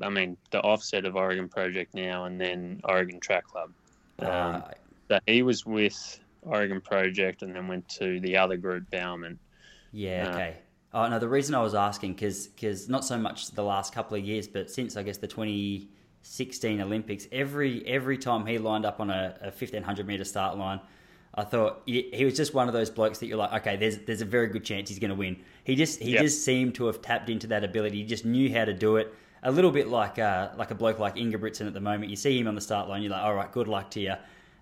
I mean the offset of Oregon Project now, and then Oregon Track Club. Um, uh, so he was with Oregon Project, and then went to the other group, Bowerman. Yeah. Okay. Uh, oh no, the reason I was asking because because not so much the last couple of years, but since I guess the 2016 Olympics, every every time he lined up on a, a 1500 meter start line. I thought he, he was just one of those blokes that you're like, okay, there's there's a very good chance he's going to win. He just he yep. just seemed to have tapped into that ability. He just knew how to do it. A little bit like uh, like a bloke like Ingebrigtsen at the moment. You see him on the start line, you're like, all right, good luck to you.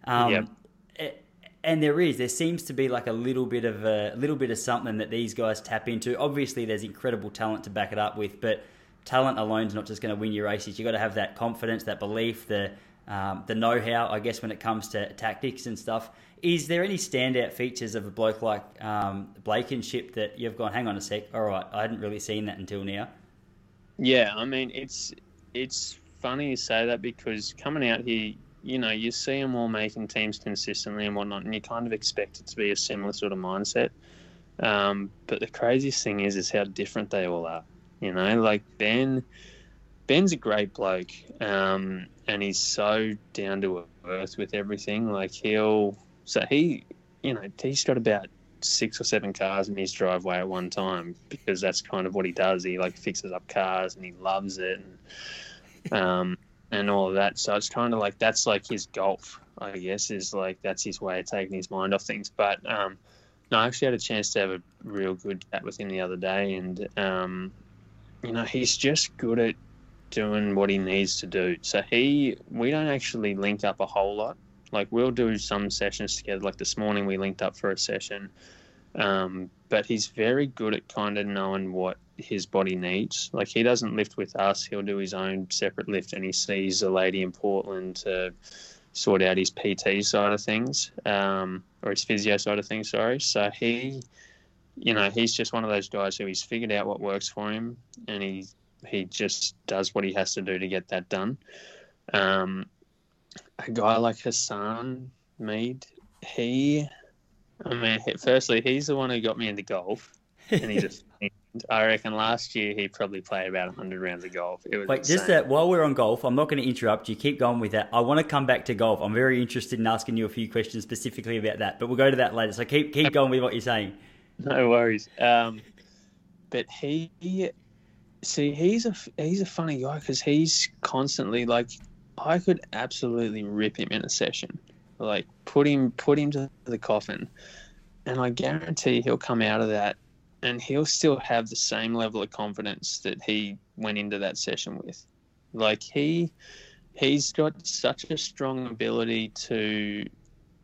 Um, yep. And there is there seems to be like a little bit of a little bit of something that these guys tap into. Obviously, there's incredible talent to back it up with, but talent alone is not just going to win your races. You've got to have that confidence, that belief, the um, the know-how, I guess, when it comes to tactics and stuff. Is there any standout features of a bloke like um, Blankenship that you've gone, hang on a sec, all right, I hadn't really seen that until now? Yeah, I mean, it's it's funny you say that because coming out here, you know, you see them all making teams consistently and whatnot, and you kind of expect it to be a similar sort of mindset. Um, but the craziest thing is, is how different they all are. You know, like Ben, Ben's a great bloke, um, and he's so down to earth with everything. Like he'll, so he, you know, he's got about six or seven cars in his driveway at one time because that's kind of what he does. He like fixes up cars and he loves it. And, um, and all of that. So it's kind of like that's like his golf, I guess, is like that's his way of taking his mind off things. But um, no, I actually had a chance to have a real good chat with him the other day, and um, you know, he's just good at doing what he needs to do. So he, we don't actually link up a whole lot. Like we'll do some sessions together. Like this morning, we linked up for a session. Um, but he's very good at kind of knowing what his body needs. Like he doesn't lift with us; he'll do his own separate lift, and he sees a lady in Portland to sort out his PT side of things, um, or his physio side of things. Sorry. So he, you know, he's just one of those guys who he's figured out what works for him, and he he just does what he has to do to get that done. Um, a guy like Hassan Mead, he, I mean, firstly, he's the one who got me into golf, and he's I reckon last year he probably played about 100 rounds of golf. It was Wait, insane. just that while we're on golf, I'm not going to interrupt you. Keep going with that. I want to come back to golf. I'm very interested in asking you a few questions specifically about that, but we'll go to that later. So keep keep going with what you're saying. No worries. Um, but he, see, he's a he's a funny guy because he's constantly like, I could absolutely rip him in a session, like put him put him to the coffin, and I guarantee he'll come out of that and he'll still have the same level of confidence that he went into that session with. Like he he's got such a strong ability to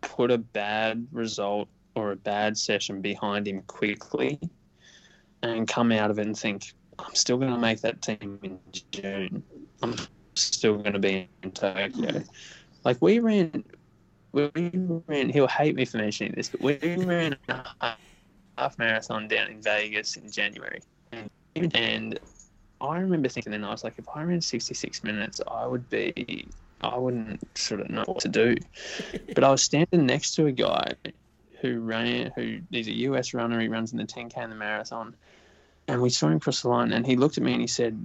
put a bad result or a bad session behind him quickly and come out of it and think, I'm still going to make that team in June. I'm still going to be in Tokyo. Like we ran, we ran. He'll hate me for mentioning this, but we ran a half marathon down in Vegas in January. And I remember thinking then, I was like, if I ran 66 minutes, I would be, I wouldn't sort of know what to do. but I was standing next to a guy who ran, who he's a US runner, he runs in the 10K and the marathon. And we saw him cross the line, and he looked at me and he said,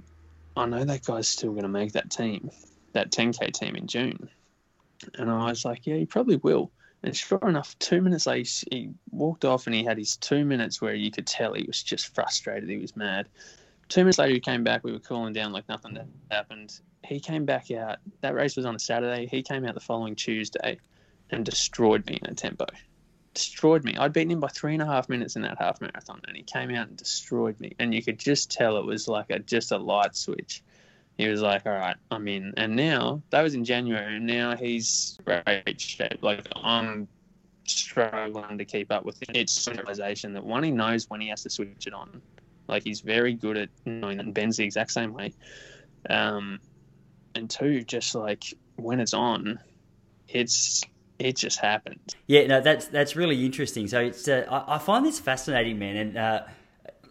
I know that guy's still going to make that team, that 10K team in June. And I was like, yeah, he probably will. And sure enough, two minutes later, he walked off and he had his two minutes where you could tell he was just frustrated. He was mad. Two minutes later, he came back. We were cooling down like nothing had happened. He came back out. That race was on a Saturday. He came out the following Tuesday and destroyed me in a tempo. Destroyed me. I'd beaten him by three and a half minutes in that half marathon, and he came out and destroyed me. And you could just tell it was like a just a light switch he was like, "All right, I'm in." And now that was in January, and now he's great shape. Like I'm struggling to keep up with it. It's realization that one, he knows when he has to switch it on. Like he's very good at knowing that. And Ben's the exact same way. Um, and two, just like when it's on, it's it just happens. Yeah, no, that's that's really interesting. So it's uh, I, I, find this fascinating, man, and. Uh,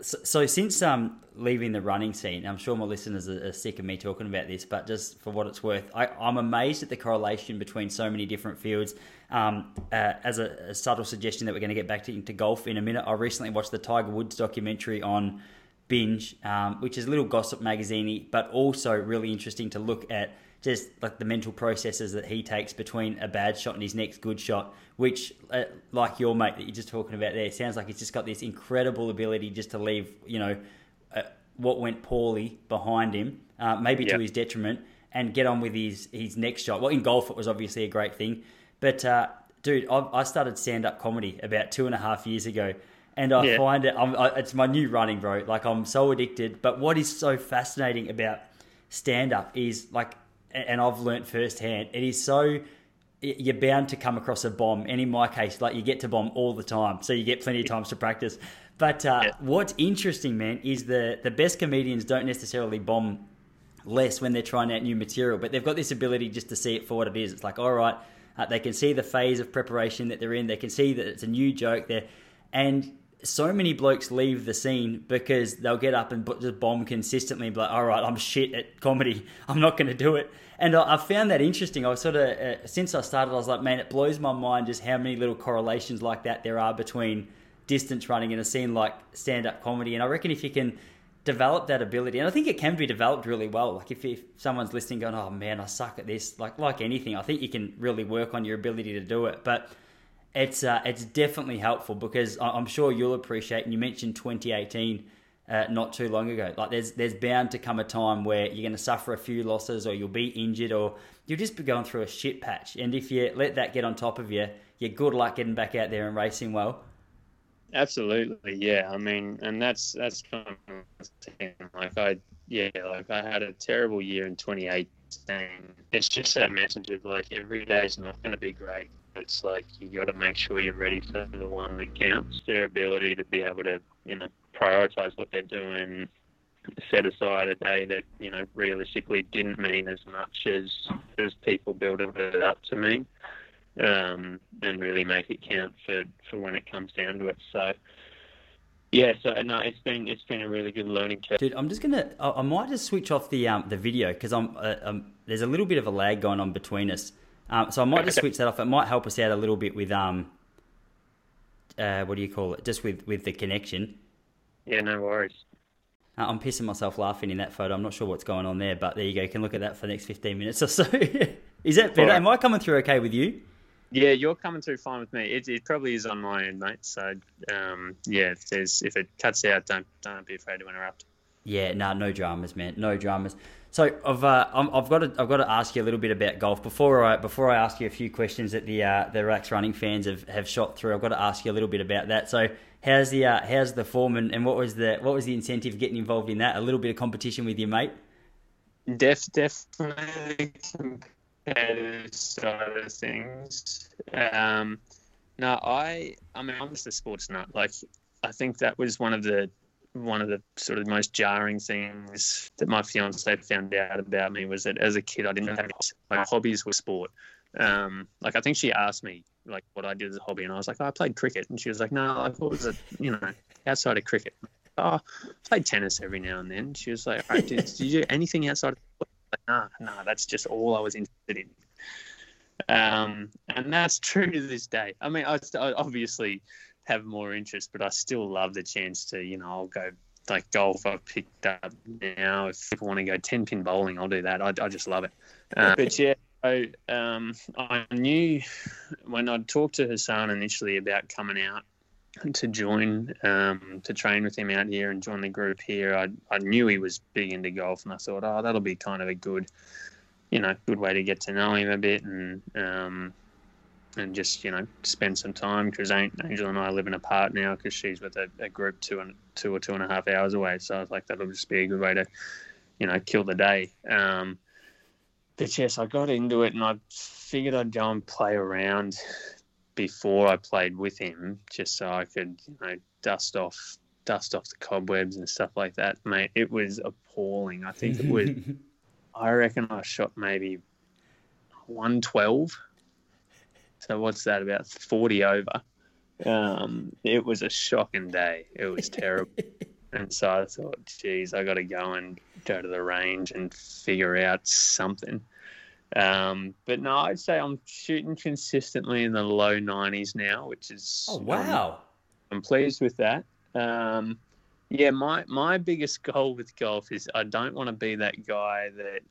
so, so, since um, leaving the running scene, I'm sure my listeners are, are, sick of me talking about this, but just for what it's worth, I, am amazed at the correlation between so many different fields. Um, uh, as a, a, subtle suggestion that we're going to get back to, into golf in a minute, I recently watched the Tiger Woods documentary on Binge, um, which is a little gossip magazine, but also really interesting to look at just like the mental processes that he takes between a bad shot and his next good shot, which, uh, like your mate that you're just talking about there, sounds like he's just got this incredible ability just to leave, you know, uh, what went poorly behind him, uh, maybe to his detriment, and get on with his his next shot. Well, in golf, it was obviously a great thing, but uh, dude, I, I started stand up comedy about two and a half years ago and I yeah. find it. I, it's my new running, bro. Like I'm so addicted. But what is so fascinating about stand up is like, and I've learnt firsthand, it is so you're bound to come across a bomb. And in my case, like you get to bomb all the time, so you get plenty of times to practice. But uh, yeah. what's interesting, man, is the the best comedians don't necessarily bomb less when they're trying out new material, but they've got this ability just to see it for what it is. It's like, all right, uh, they can see the phase of preparation that they're in. They can see that it's a new joke there, and so many blokes leave the scene because they'll get up and just bomb consistently and be like, all right, I'm shit at comedy. I'm not going to do it. And I, found that interesting. I was sort of, uh, since I started, I was like, man, it blows my mind just how many little correlations like that there are between distance running and a scene like stand up comedy. And I reckon if you can develop that ability, and I think it can be developed really well. Like if, if someone's listening going, oh man, I suck at this, like, like anything, I think you can really work on your ability to do it. But it's uh, it's definitely helpful because I'm sure you'll appreciate. And you mentioned 2018 uh, not too long ago. Like there's there's bound to come a time where you're going to suffer a few losses, or you'll be injured, or you'll just be going through a shit patch. And if you let that get on top of you, you're good luck getting back out there and racing well. Absolutely, yeah. I mean, and that's that's kind of like I yeah, like I had a terrible year in 2018. It's just that message of like every day is not going to be great it's like you got to make sure you're ready for the one that counts. Their ability to be able to, you know, prioritize what they're doing, set aside a day that you know realistically didn't mean as much as as people building it up to me, um, and really make it count for for when it comes down to it. So. Yeah, so no, it's been it's been a really good learning curve. Dude, I'm just gonna I, I might just switch off the um the video because I'm, uh, um, there's a little bit of a lag going on between us. Um, so I might just switch that off. It might help us out a little bit with um, uh, what do you call it? Just with with the connection. Yeah, no worries. Uh, I'm pissing myself laughing in that photo. I'm not sure what's going on there, but there you go. You can look at that for the next 15 minutes or so. is that better? Right. Am I coming through okay with you? Yeah, you're coming through fine with me. It, it probably is on my end, mate. So um, yeah, if there's if it cuts out, don't don't be afraid to interrupt. Yeah, no, no dramas, man. No dramas. So I've uh, I've got to I've got to ask you a little bit about golf before I before I ask you a few questions that the uh, the Relax Running fans have, have shot through. I've got to ask you a little bit about that. So how's the uh, how's the form and, and what was the what was the incentive getting involved in that? A little bit of competition with your mate. Def definitely competitive side of things. Um, no, I I mean I'm just a sports nut. Like I think that was one of the one of the sort of most jarring things that my fiance found out about me was that as a kid I didn't have my hobbies were sport. Um, like I think she asked me like what I did as a hobby, and I was like, oh, I played cricket, and she was like, No, I thought it was a you know outside of cricket. Oh, I played tennis every now and then. She was like, All right, did, did you do anything outside of like, nah, that's just all I was interested in. Um, and that's true to this day. I mean, I, I obviously have more interest, but I still love the chance to, you know, I'll go like golf. I've picked up now. If people want to go 10 pin bowling, I'll do that. I, I just love it. Uh, but yeah, so, um, I knew when I talked to Hassan initially about coming out to join, um, to train with him out here and join the group here, I, I knew he was big into golf and I thought, oh, that'll be kind of a good, you know, good way to get to know him a bit and, um, and just you know spend some time because Angel and I are living apart now because she's with a, a, group two and two or two and a half hours away. So I was like, that'll just be a good way to, you know, kill the day. Um, but yes, I got into it and I figured I'd go and play around before I played with him, just so I could you know dust off dust off the cobwebs and stuff like that. Mate, it was appalling. I think it was. I reckon I shot maybe 112 so what's that about forty over? Um, it was a shocking day. It was terrible. and so I thought, geez, I got to go and go to the range and figure out something. Um, but no, I'd say I'm shooting consistently in the low 90s now, which is oh wow, um, I'm pleased with that. Um, yeah, my my biggest goal with golf is I don't want to be that guy that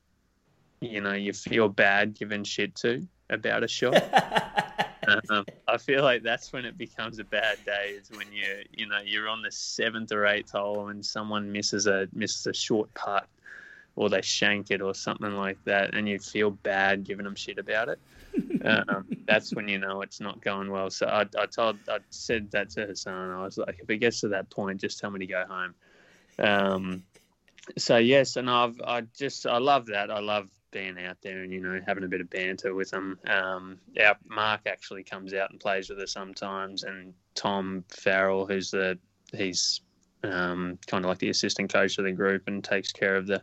you know you feel bad giving shit to about a shot. um, I feel like that's when it becomes a bad day. Is when you you know you're on the seventh or eighth hole and someone misses a misses a short putt, or they shank it or something like that, and you feel bad giving them shit about it. um, that's when you know it's not going well. So I, I told I said that to Hassan. I was like, if it gets to that point, just tell me to go home. Um, so yes, and I've I just I love that. I love being out there and you know having a bit of banter with them. Um, our Mark actually comes out and plays with us sometimes, and Tom Farrell, who's the he's um, kind of like the assistant coach of the group and takes care of the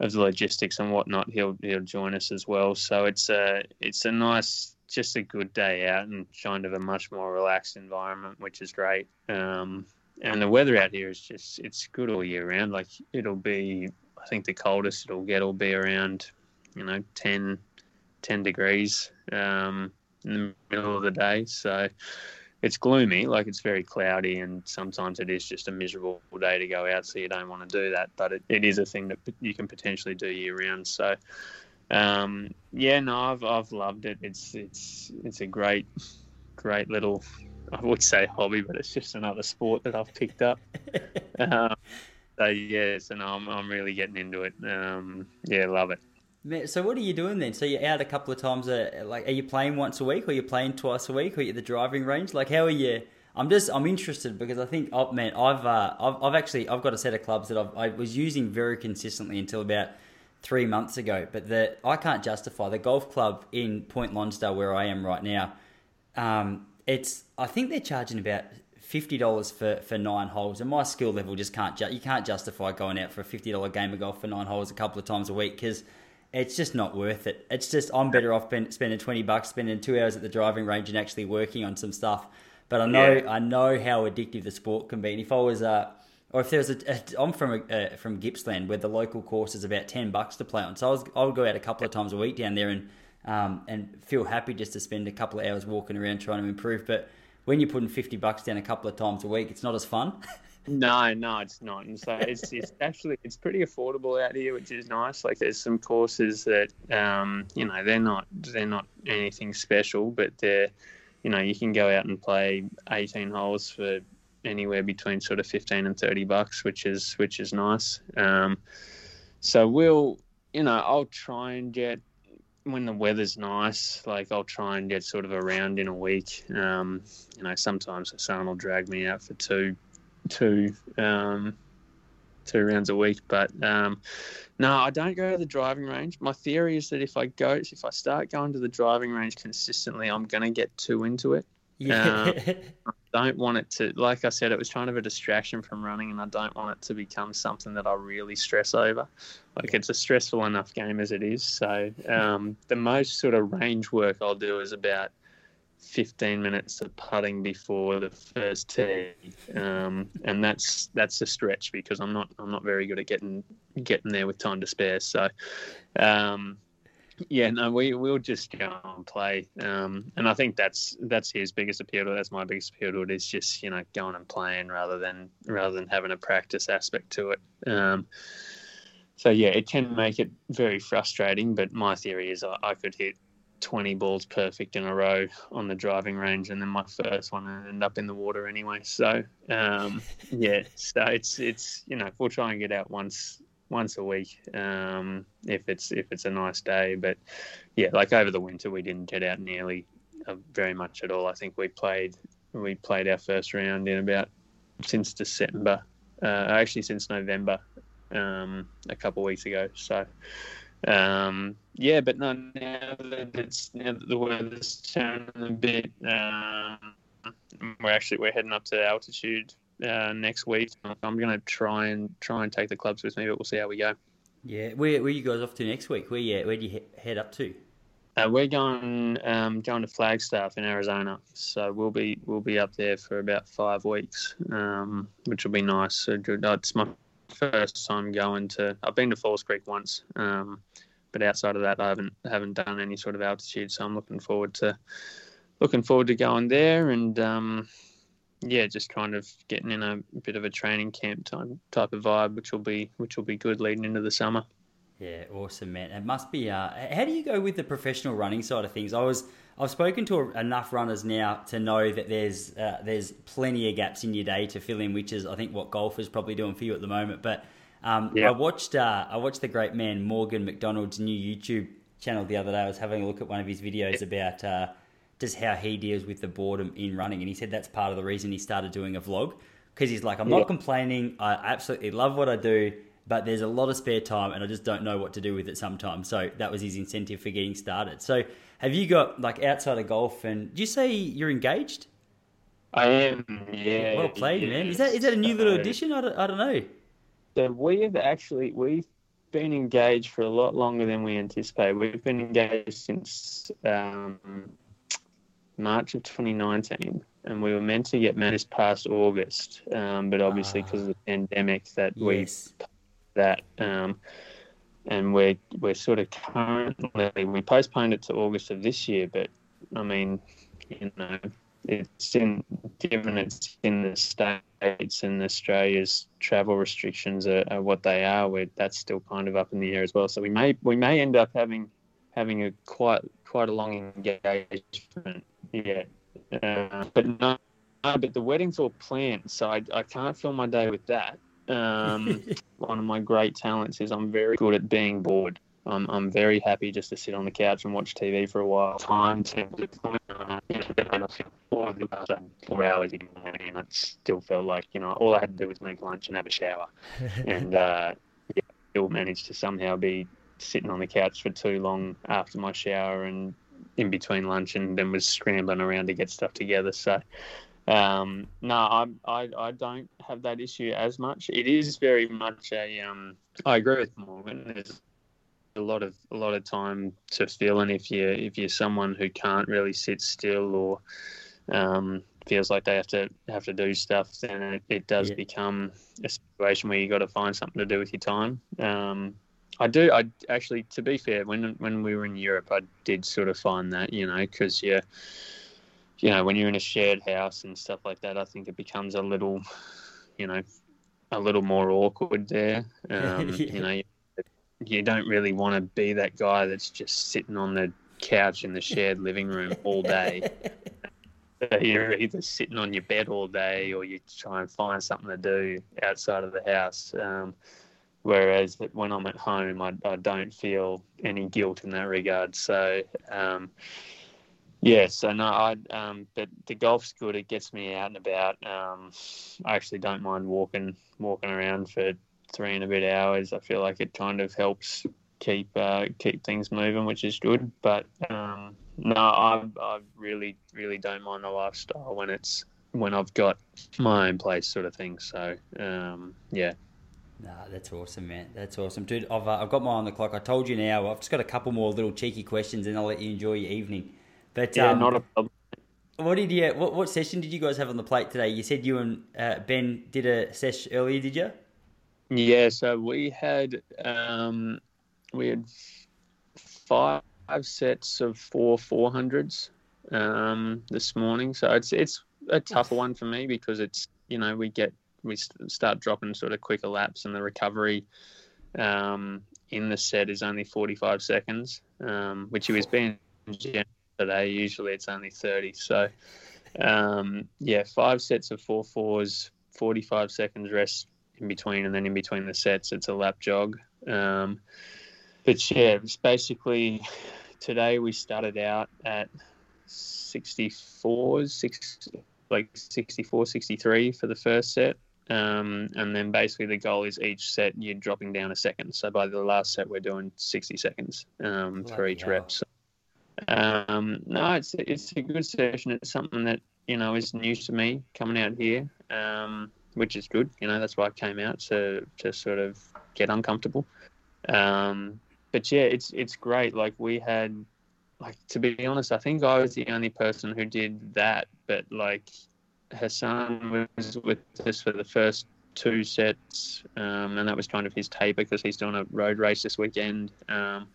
of the logistics and whatnot. He'll he'll join us as well. So it's a it's a nice just a good day out and kind of a much more relaxed environment, which is great. Um, and the weather out here is just it's good all year round. Like it'll be, I think the coldest it'll get will be around, you know, 10, 10 degrees um, in the middle of the day. So it's gloomy, like it's very cloudy, and sometimes it is just a miserable day to go out. So you don't want to do that, but it, it is a thing that you can potentially do year round. So. Um, yeah, no, I've I've loved it. It's it's it's a great, great little I would say hobby, but it's just another sport that I've picked up. um, so yes, and I'm I'm really getting into it. Um, yeah, love it. So what are you doing then? So you're out a couple of times. A, like, are you playing once a week, or you're playing twice a week, or you at the driving range? Like, how are you? I'm just I'm interested because I think oh man I've uh, I've, I've actually I've got a set of clubs that I've, I was using very consistently until about three months ago, but that I can't justify the golf club in Point Lonsdale where I am right now. Um, it's I think they're charging about fifty dollars for, for nine holes, and my skill level just can't ju- you can't justify going out for a fifty dollar game of golf for nine holes a couple of times a week because it's just not worth it. It's just I'm better off spending twenty bucks, spending two hours at the driving range, and actually working on some stuff. But I know yeah. I know how addictive the sport can be, and if I was uh, or if there was a, a I'm from a, uh, from Gippsland where the local course is about ten bucks to play on, so I was I would go out a couple of times a week down there and um, and feel happy just to spend a couple of hours walking around trying to improve. But when you're putting 50 bucks down a couple of times a week, it's not as fun. no, no, it's not. And so it's, it's actually, it's pretty affordable out here, which is nice. Like there's some courses that, um, you know, they're not, they're not anything special, but they're, you know, you can go out and play 18 holes for anywhere between sort of 15 and 30 bucks, which is, which is nice. Um, so we'll, you know, I'll try and get when the weather's nice, like I'll try and get sort of around in a week. Um, you know, sometimes the sun will drag me out for two, two, um, two rounds a week. But um, no, I don't go to the driving range. My theory is that if I go, if I start going to the driving range consistently, I'm going to get too into it. Yeah. Um, don't want it to, like I said, it was kind of a distraction from running, and I don't want it to become something that I really stress over. Like it's a stressful enough game as it is. So um, the most sort of range work I'll do is about 15 minutes of putting before the first tee, um, and that's that's a stretch because I'm not I'm not very good at getting getting there with time to spare. So. Um, yeah, no, we we'll just go and play, um, and I think that's that's his biggest appeal to. It. That's my biggest appeal to it. Is just you know going and playing rather than rather than having a practice aspect to it. Um, so yeah, it can make it very frustrating. But my theory is I, I could hit 20 balls perfect in a row on the driving range, and then my first one end up in the water anyway. So um, yeah, so it's it's you know we'll try and get out once once a week um, if it's if it's a nice day. But yeah, like over the winter, we didn't get out nearly uh, very much at all. I think we played we played our first round in about since December, uh, actually since November, um, a couple of weeks ago. So. Um, yeah, but no, now that it's now that the weather's turning a bit, um, we're actually we're heading up to altitude uh, next week. I'm going to try and try and take the clubs with me, but we'll see how we go. Yeah, where where you guys off to next week? Where you where do you he- head up to? Uh, we're going um, going to Flagstaff in Arizona, so we'll be we'll be up there for about five weeks, um, which will be nice. So it's my first time going to. I've been to Falls Creek once, um, but outside of that, I haven't haven't done any sort of altitude. So I'm looking forward to looking forward to going there and um, yeah, just kind of getting in a bit of a training camp type type of vibe, which will be which will be good leading into the summer. Yeah, awesome, man. It must be. Uh, how do you go with the professional running side of things? I was I've spoken to enough runners now to know that there's uh, there's plenty of gaps in your day to fill in, which is I think what golf is probably doing for you at the moment. But um, I watched uh, I watched the great man Morgan McDonald's new YouTube channel the other day. I was having a look at one of his videos about uh, just how he deals with the boredom in running, and he said that's part of the reason he started doing a vlog because he's like, I'm yeah. not complaining. I absolutely love what I do, but there's a lot of spare time, and I just don't know what to do with it sometimes. So that was his incentive for getting started. So have you got like outside of golf, and do you say you're engaged? I am. Yeah. Well played, yeah. man. Is that is that a new little addition? I don't, I don't know. So we have actually we've been engaged for a lot longer than we anticipated. We've been engaged since um, March of 2019, and we were meant to get married past August, um, but obviously because of the pandemic, that yes. we that um, and we're we're sort of currently we postponed it to August of this year, but I mean, you know, it's in given it's in the states and Australia's travel restrictions are, are what they are. Where that's still kind of up in the air as well. So we may we may end up having having a quite quite a long engagement yeah, uh, but no, no, but the wedding's all planned, so I, I can't fill my day with that. Um, one of my great talents is I'm very good at being bored. I'm, I'm very happy just to sit on the couch and watch TV for a while. Time to four hours in the morning, and it still felt like you know all I had to do was make lunch and have a shower, and uh, yeah, still managed to somehow be sitting on the couch for too long after my shower and in between lunch and then was scrambling around to get stuff together. So, um, no, I, I, I don't have that issue as much. It is very much a. Um, I agree with Morgan. There's a lot of a lot of time to fill, and if you if you're someone who can't really sit still or um, feels like they have to have to do stuff, then it, it does yeah. become a situation where you got to find something to do with your time. Um, I do. I actually, to be fair, when when we were in Europe, I did sort of find that you know because you, you know, when you're in a shared house and stuff like that, I think it becomes a little, you know, a little more awkward there. Um, yeah. You know, you, you don't really want to be that guy that's just sitting on the couch in the shared living room all day. you're either sitting on your bed all day or you try and find something to do outside of the house. Um, Whereas when I'm at home, I, I don't feel any guilt in that regard. So, um, yeah, so no, I um, but the golf's good. It gets me out and about. Um, I actually don't mind walking walking around for three and a bit hours. I feel like it kind of helps keep uh, keep things moving, which is good. But um, no, I I really really don't mind the lifestyle when it's when I've got my own place, sort of thing. So um, yeah, Nah, that's awesome, man. That's awesome, dude. I've, uh, I've got my on the clock. I told you now. I've just got a couple more little cheeky questions, and I'll let you enjoy your evening. But yeah, um, not a problem. What did you? What, what session did you guys have on the plate today? You said you and uh, Ben did a session earlier, did you? Yeah. So we had um, we had five sets of four four hundreds um, this morning. So it's it's a tougher one for me because it's you know we get we start dropping sort of quicker laps, and the recovery um, in the set is only 45 seconds, um, which was being today. Usually it's only 30. So, um, yeah, five sets of four fours, 45 seconds rest in between, and then in between the sets, it's a lap jog. Um, but yeah, it's basically today we started out at 64, six, like 64, 63 for the first set. Um, and then basically the goal is each set you're dropping down a second. So by the last set we're doing 60 seconds um, for each hell. rep. So, um, no, it's it's a good session. It's something that you know is new to me coming out here, um, which is good. You know that's why I came out to to sort of get uncomfortable. Um, but yeah, it's it's great. Like we had, like to be honest, I think I was the only person who did that. But like Hassan was with us for the first two sets, um, and that was kind of his taper because he's doing a road race this weekend. Um,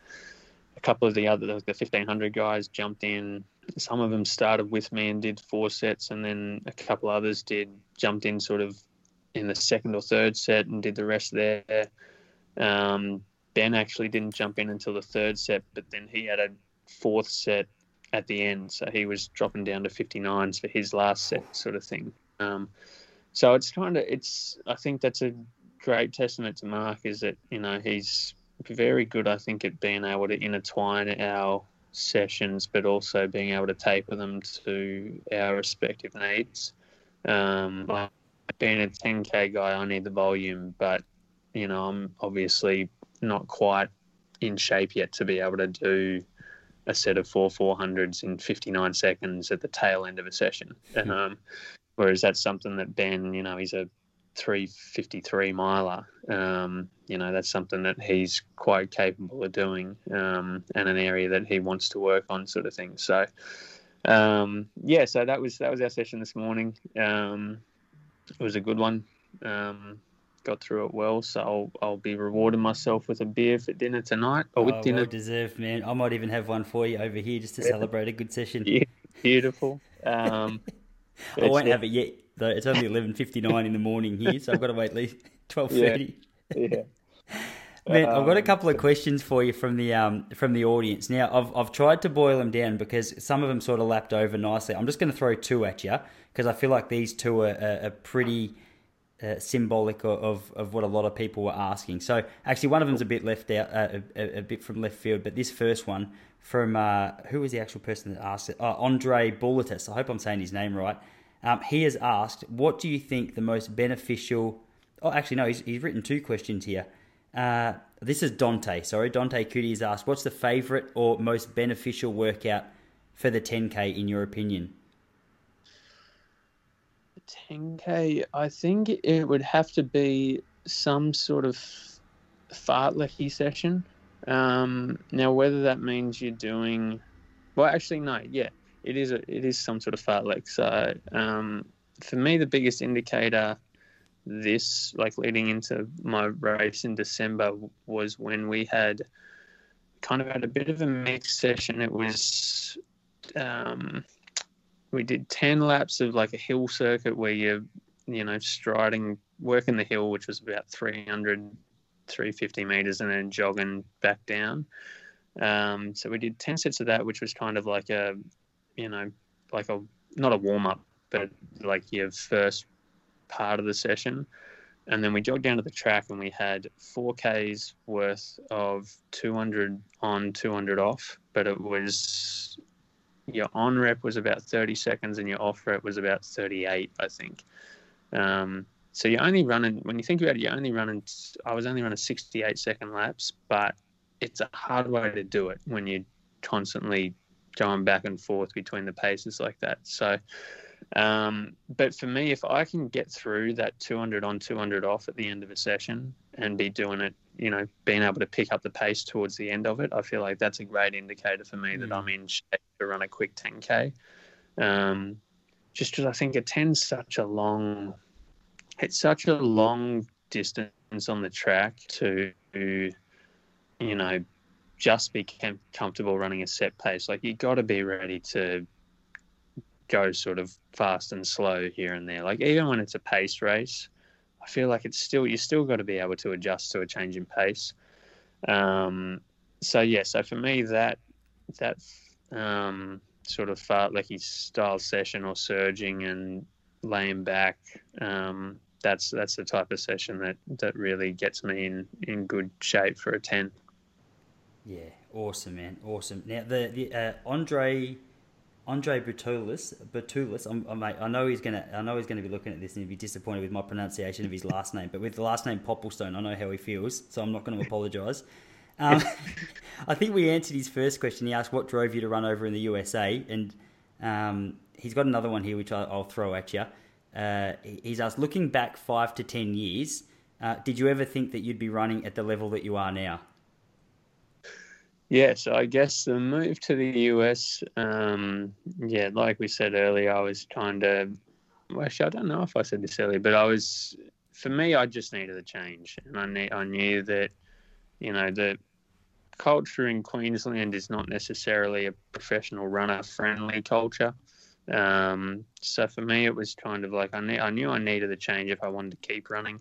a couple of the other, the 1500 guys jumped in. Some of them started with me and did four sets, and then a couple others did jumped in sort of in the second or third set and did the rest there. Um, Ben actually didn't jump in until the third set, but then he had a fourth set at the end, so he was dropping down to 59s for his last set, sort of thing. Um, so it's kind of it's. I think that's a great testament to Mark is that you know he's very good. I think at being able to intertwine our sessions, but also being able to taper them to our respective needs. Um, being a 10k guy, I need the volume, but you know I'm obviously not quite in shape yet to be able to do a set of four 400s in 59 seconds at the tail end of a session. Hmm. Um, whereas that's something that Ben, you know, he's a 353 miler. Um, you know, that's something that he's quite capable of doing um, and an area that he wants to work on, sort of thing. So, um, yeah, so that was that was our session this morning. Um, it was a good one. Got through it well, so I'll, I'll be rewarding myself with a beer for dinner tonight or with oh, dinner. Well deserved, man. I might even have one for you over here just to yeah. celebrate a good session. Yeah, beautiful. Um, I won't have it yet though. It's only eleven fifty nine in the morning here, so I've got to wait at least twelve thirty. Yeah. yeah. Man, I've got a um, couple of questions for you from the um, from the audience. Now, I've I've tried to boil them down because some of them sort of lapped over nicely. I'm just going to throw two at you because I feel like these two are, are, are pretty uh, symbolic of, of what a lot of people were asking. So, actually, one of them's a bit left out, uh, a, a, bit from left field, but this first one from uh, who was the actual person that asked it? Uh, Andre Bulletus. I hope I'm saying his name right. Um, he has asked, what do you think the most beneficial? Oh, actually, no, he's, he's written two questions here. Uh, this is Dante. Sorry, Dante Cootie has asked, what's the favourite or most beneficial workout for the 10k in your opinion? 10k, I think it would have to be some sort of fartlek session. Um, now, whether that means you're doing, well, actually, no, yeah, it is a, it is some sort of fartlek. So um, for me, the biggest indicator this, like leading into my race in December, was when we had kind of had a bit of a mixed session. It was um, we did 10 laps of like a hill circuit where you're you know striding working the hill which was about 300 350 meters and then jogging back down um, so we did 10 sets of that which was kind of like a you know, like a not a warm up, but like your first part of the session. And then we jogged down to the track and we had 4Ks worth of 200 on, 200 off. But it was your on rep was about 30 seconds and your off rep was about 38, I think. Um, so you're only running, when you think about it, you're only running, I was only running 68 second laps, but it's a hard way to do it when you're constantly going back and forth between the paces like that. So, um, but for me, if I can get through that 200 on, 200 off at the end of a session and be doing it, you know, being able to pick up the pace towards the end of it, I feel like that's a great indicator for me mm. that I'm in shape to run a quick 10K. Um, just because I think a 10 such a long, it's such a long distance on the track to, you know, just be comfortable running a set pace. Like you got to be ready to go sort of fast and slow here and there. Like even when it's a pace race, I feel like it's still you still got to be able to adjust to a change in pace. Um, so yeah, so for me that that um, sort of fartleky style session or surging and laying back, um, that's that's the type of session that that really gets me in in good shape for a ten. Yeah, awesome, man, awesome. Now the the uh, Andre Andre Bertulis, Bertulis, I'm, I'm, I know he's gonna, I know he's gonna be looking at this and he'll be disappointed with my pronunciation of his last name. But with the last name Popplestone, I know how he feels, so I'm not going to apologise. Um, I think we answered his first question. He asked, "What drove you to run over in the USA?" And um, he's got another one here, which I'll, throw at you. Uh, he's asked, looking back five to ten years, uh, did you ever think that you'd be running at the level that you are now? Yeah, so I guess the move to the US, um, yeah, like we said earlier, I was trying to. Well, actually, I don't know if I said this earlier, but I was, for me, I just needed a change, and I ne- I knew that, you know, the culture in Queensland is not necessarily a professional runner friendly culture. Um, so for me, it was kind of like I, ne- I knew I needed a change if I wanted to keep running.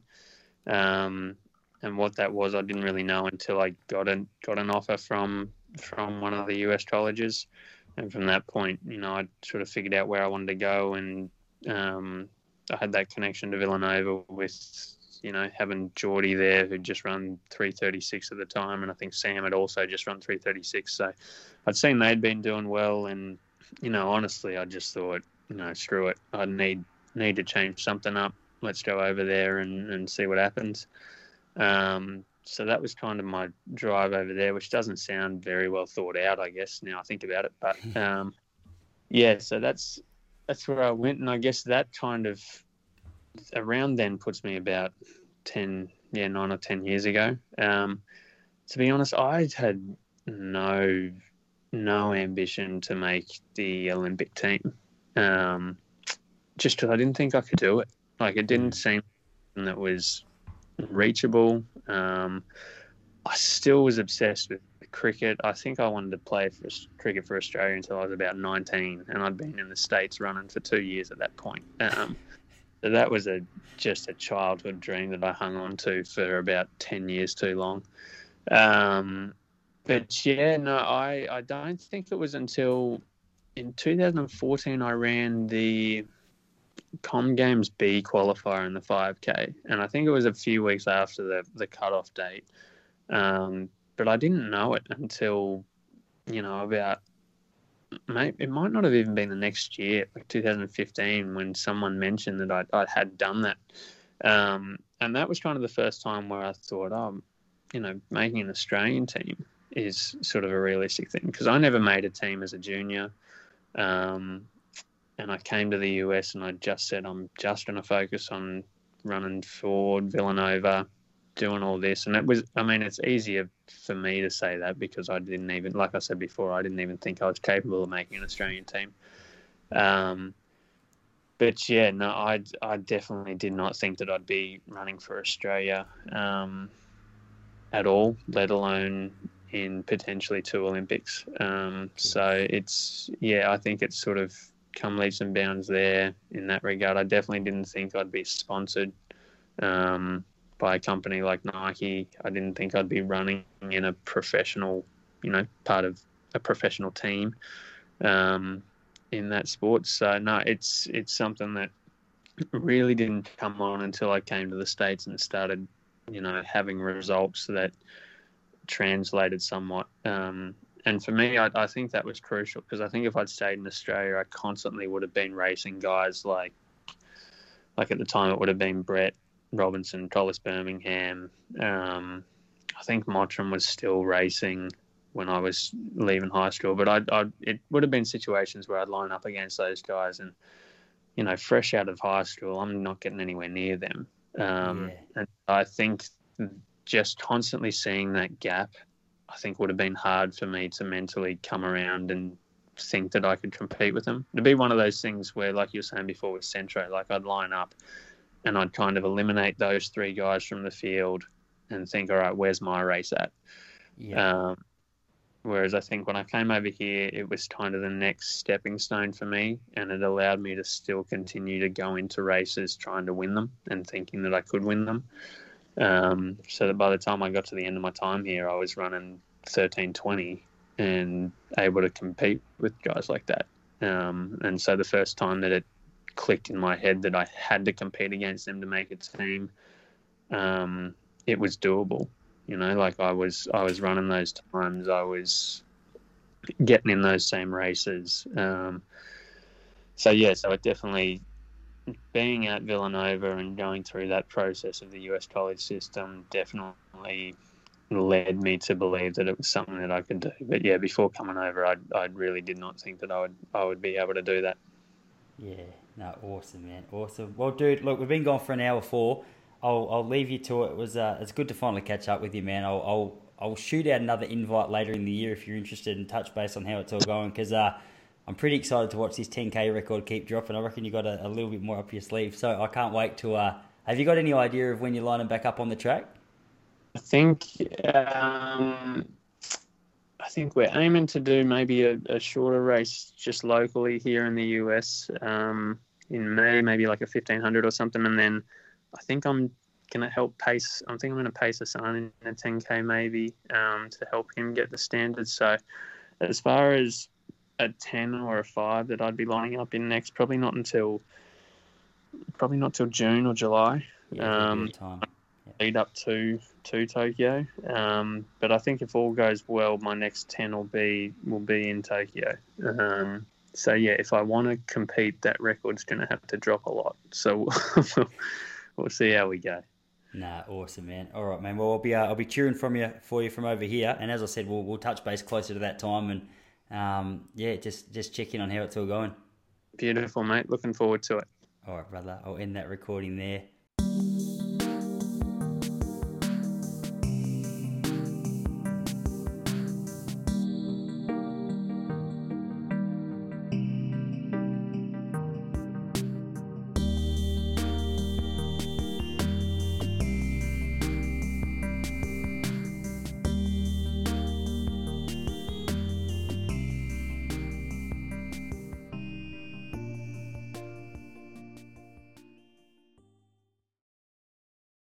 Um, and what that was, I didn't really know until I got an got an offer from from one of the US colleges, and from that point, you know, I sort of figured out where I wanted to go, and um, I had that connection to Villanova with you know having Jordy there who just run 336 at the time, and I think Sam had also just run 336. So I'd seen they'd been doing well, and you know honestly, I just thought you know screw it, I need need to change something up. Let's go over there and, and see what happens. Um, so that was kind of my drive over there, which doesn't sound very well thought out, I guess. Now I think about it, but um, yeah, so that's that's where I went, and I guess that kind of around then puts me about ten, yeah, nine or ten years ago. Um, to be honest, I had no no ambition to make the Olympic team, um, just because I didn't think I could do it. Like it didn't seem that was reachable. Um, I still was obsessed with cricket. I think I wanted to play for cricket for Australia until I was about 19, and I'd been in the States running for two years at that point. Um, that was a just a childhood dream that I hung on to for about 10 years too long. Um, but yeah, no, I, I don't think it was until in 2014 I ran the Com Games B qualifier in the 5K, and I think it was a few weeks after the the cutoff date. Um, but I didn't know it until you know about it might not have even been the next year, like 2015, when someone mentioned that I I had done that, um, and that was kind of the first time where I thought, oh, you know, making an Australian team is sort of a realistic thing because I never made a team as a junior. Um, and I came to the US and I just said I'm just going to focus on running Ford, Villanova, doing all this. And it was, I mean, it's easier for me to say that because I didn't even, like I said before, I didn't even think I was capable of making an Australian team. Um, but yeah, no, I, I definitely did not think that I'd be running for Australia um, at all, let alone in potentially two Olympics. Um, so it's, yeah, I think it's sort of come leaps and bounds there in that regard. I definitely didn't think I'd be sponsored um, by a company like Nike. I didn't think I'd be running in a professional, you know, part of a professional team um, in that sport. So no, it's it's something that really didn't come on until I came to the states and started, you know, having results that translated somewhat. Um, and for me, I, I think that was crucial because I think if I'd stayed in Australia, I constantly would have been racing guys like, like at the time it would have been Brett Robinson, Collis Birmingham. Um, I think Mottram was still racing when I was leaving high school, but I, I it would have been situations where I'd line up against those guys and, you know, fresh out of high school, I'm not getting anywhere near them. Um, yeah. And I think just constantly seeing that gap I think would have been hard for me to mentally come around and think that I could compete with them. It'd be one of those things where, like you were saying before with Centro, like I'd line up and I'd kind of eliminate those three guys from the field and think, all right, where's my race at? Yeah. Um, whereas I think when I came over here, it was kind of the next stepping stone for me, and it allowed me to still continue to go into races trying to win them and thinking that I could win them. Um, so that by the time I got to the end of my time here, I was running 1320 and able to compete with guys like that. Um, and so the first time that it clicked in my head that I had to compete against them to make a team, um, it was doable. You know, like I was, I was running those times. I was getting in those same races. Um, so yeah, so it definitely being at Villanova and going through that process of the US college system definitely led me to believe that it was something that I could do. But yeah, before coming over, I I really did not think that I would I would be able to do that. Yeah, no, awesome, man, awesome. Well, dude, look, we've been gone for an hour four. I'll I'll leave you to it. It was uh, it's good to finally catch up with you, man. I'll I'll I'll shoot out another invite later in the year if you're interested and touch base on how it's all going because uh I'm pretty excited to watch this 10k record keep dropping. I reckon you got a, a little bit more up your sleeve, so I can't wait to. Uh, have you got any idea of when you're lining back up on the track? I think um, I think we're aiming to do maybe a, a, shorter race just locally here in the US um, in May, maybe like a 1500 or something, and then I think I'm gonna help pace. I think I'm gonna pace a son in a 10k maybe um, to help him get the standards. So as far as a 10 or a five that I'd be lining up in next, probably not until probably not till June or July. Yeah, Um. Lead up to to Tokyo. Um, but I think if all goes well, my next ten will be will be in Tokyo. Um, so yeah, if I want to compete, that record's going to have to drop a lot. So we'll, we'll see how we go. Nah, awesome, man. All right, man. Well, I'll be uh, I'll be cheering from you for you from over here, and as I said, we'll we'll touch base closer to that time, and um, yeah, just just check in on how it's all going. Beautiful, mate. Looking forward to it. All right, brother. I'll end that recording there.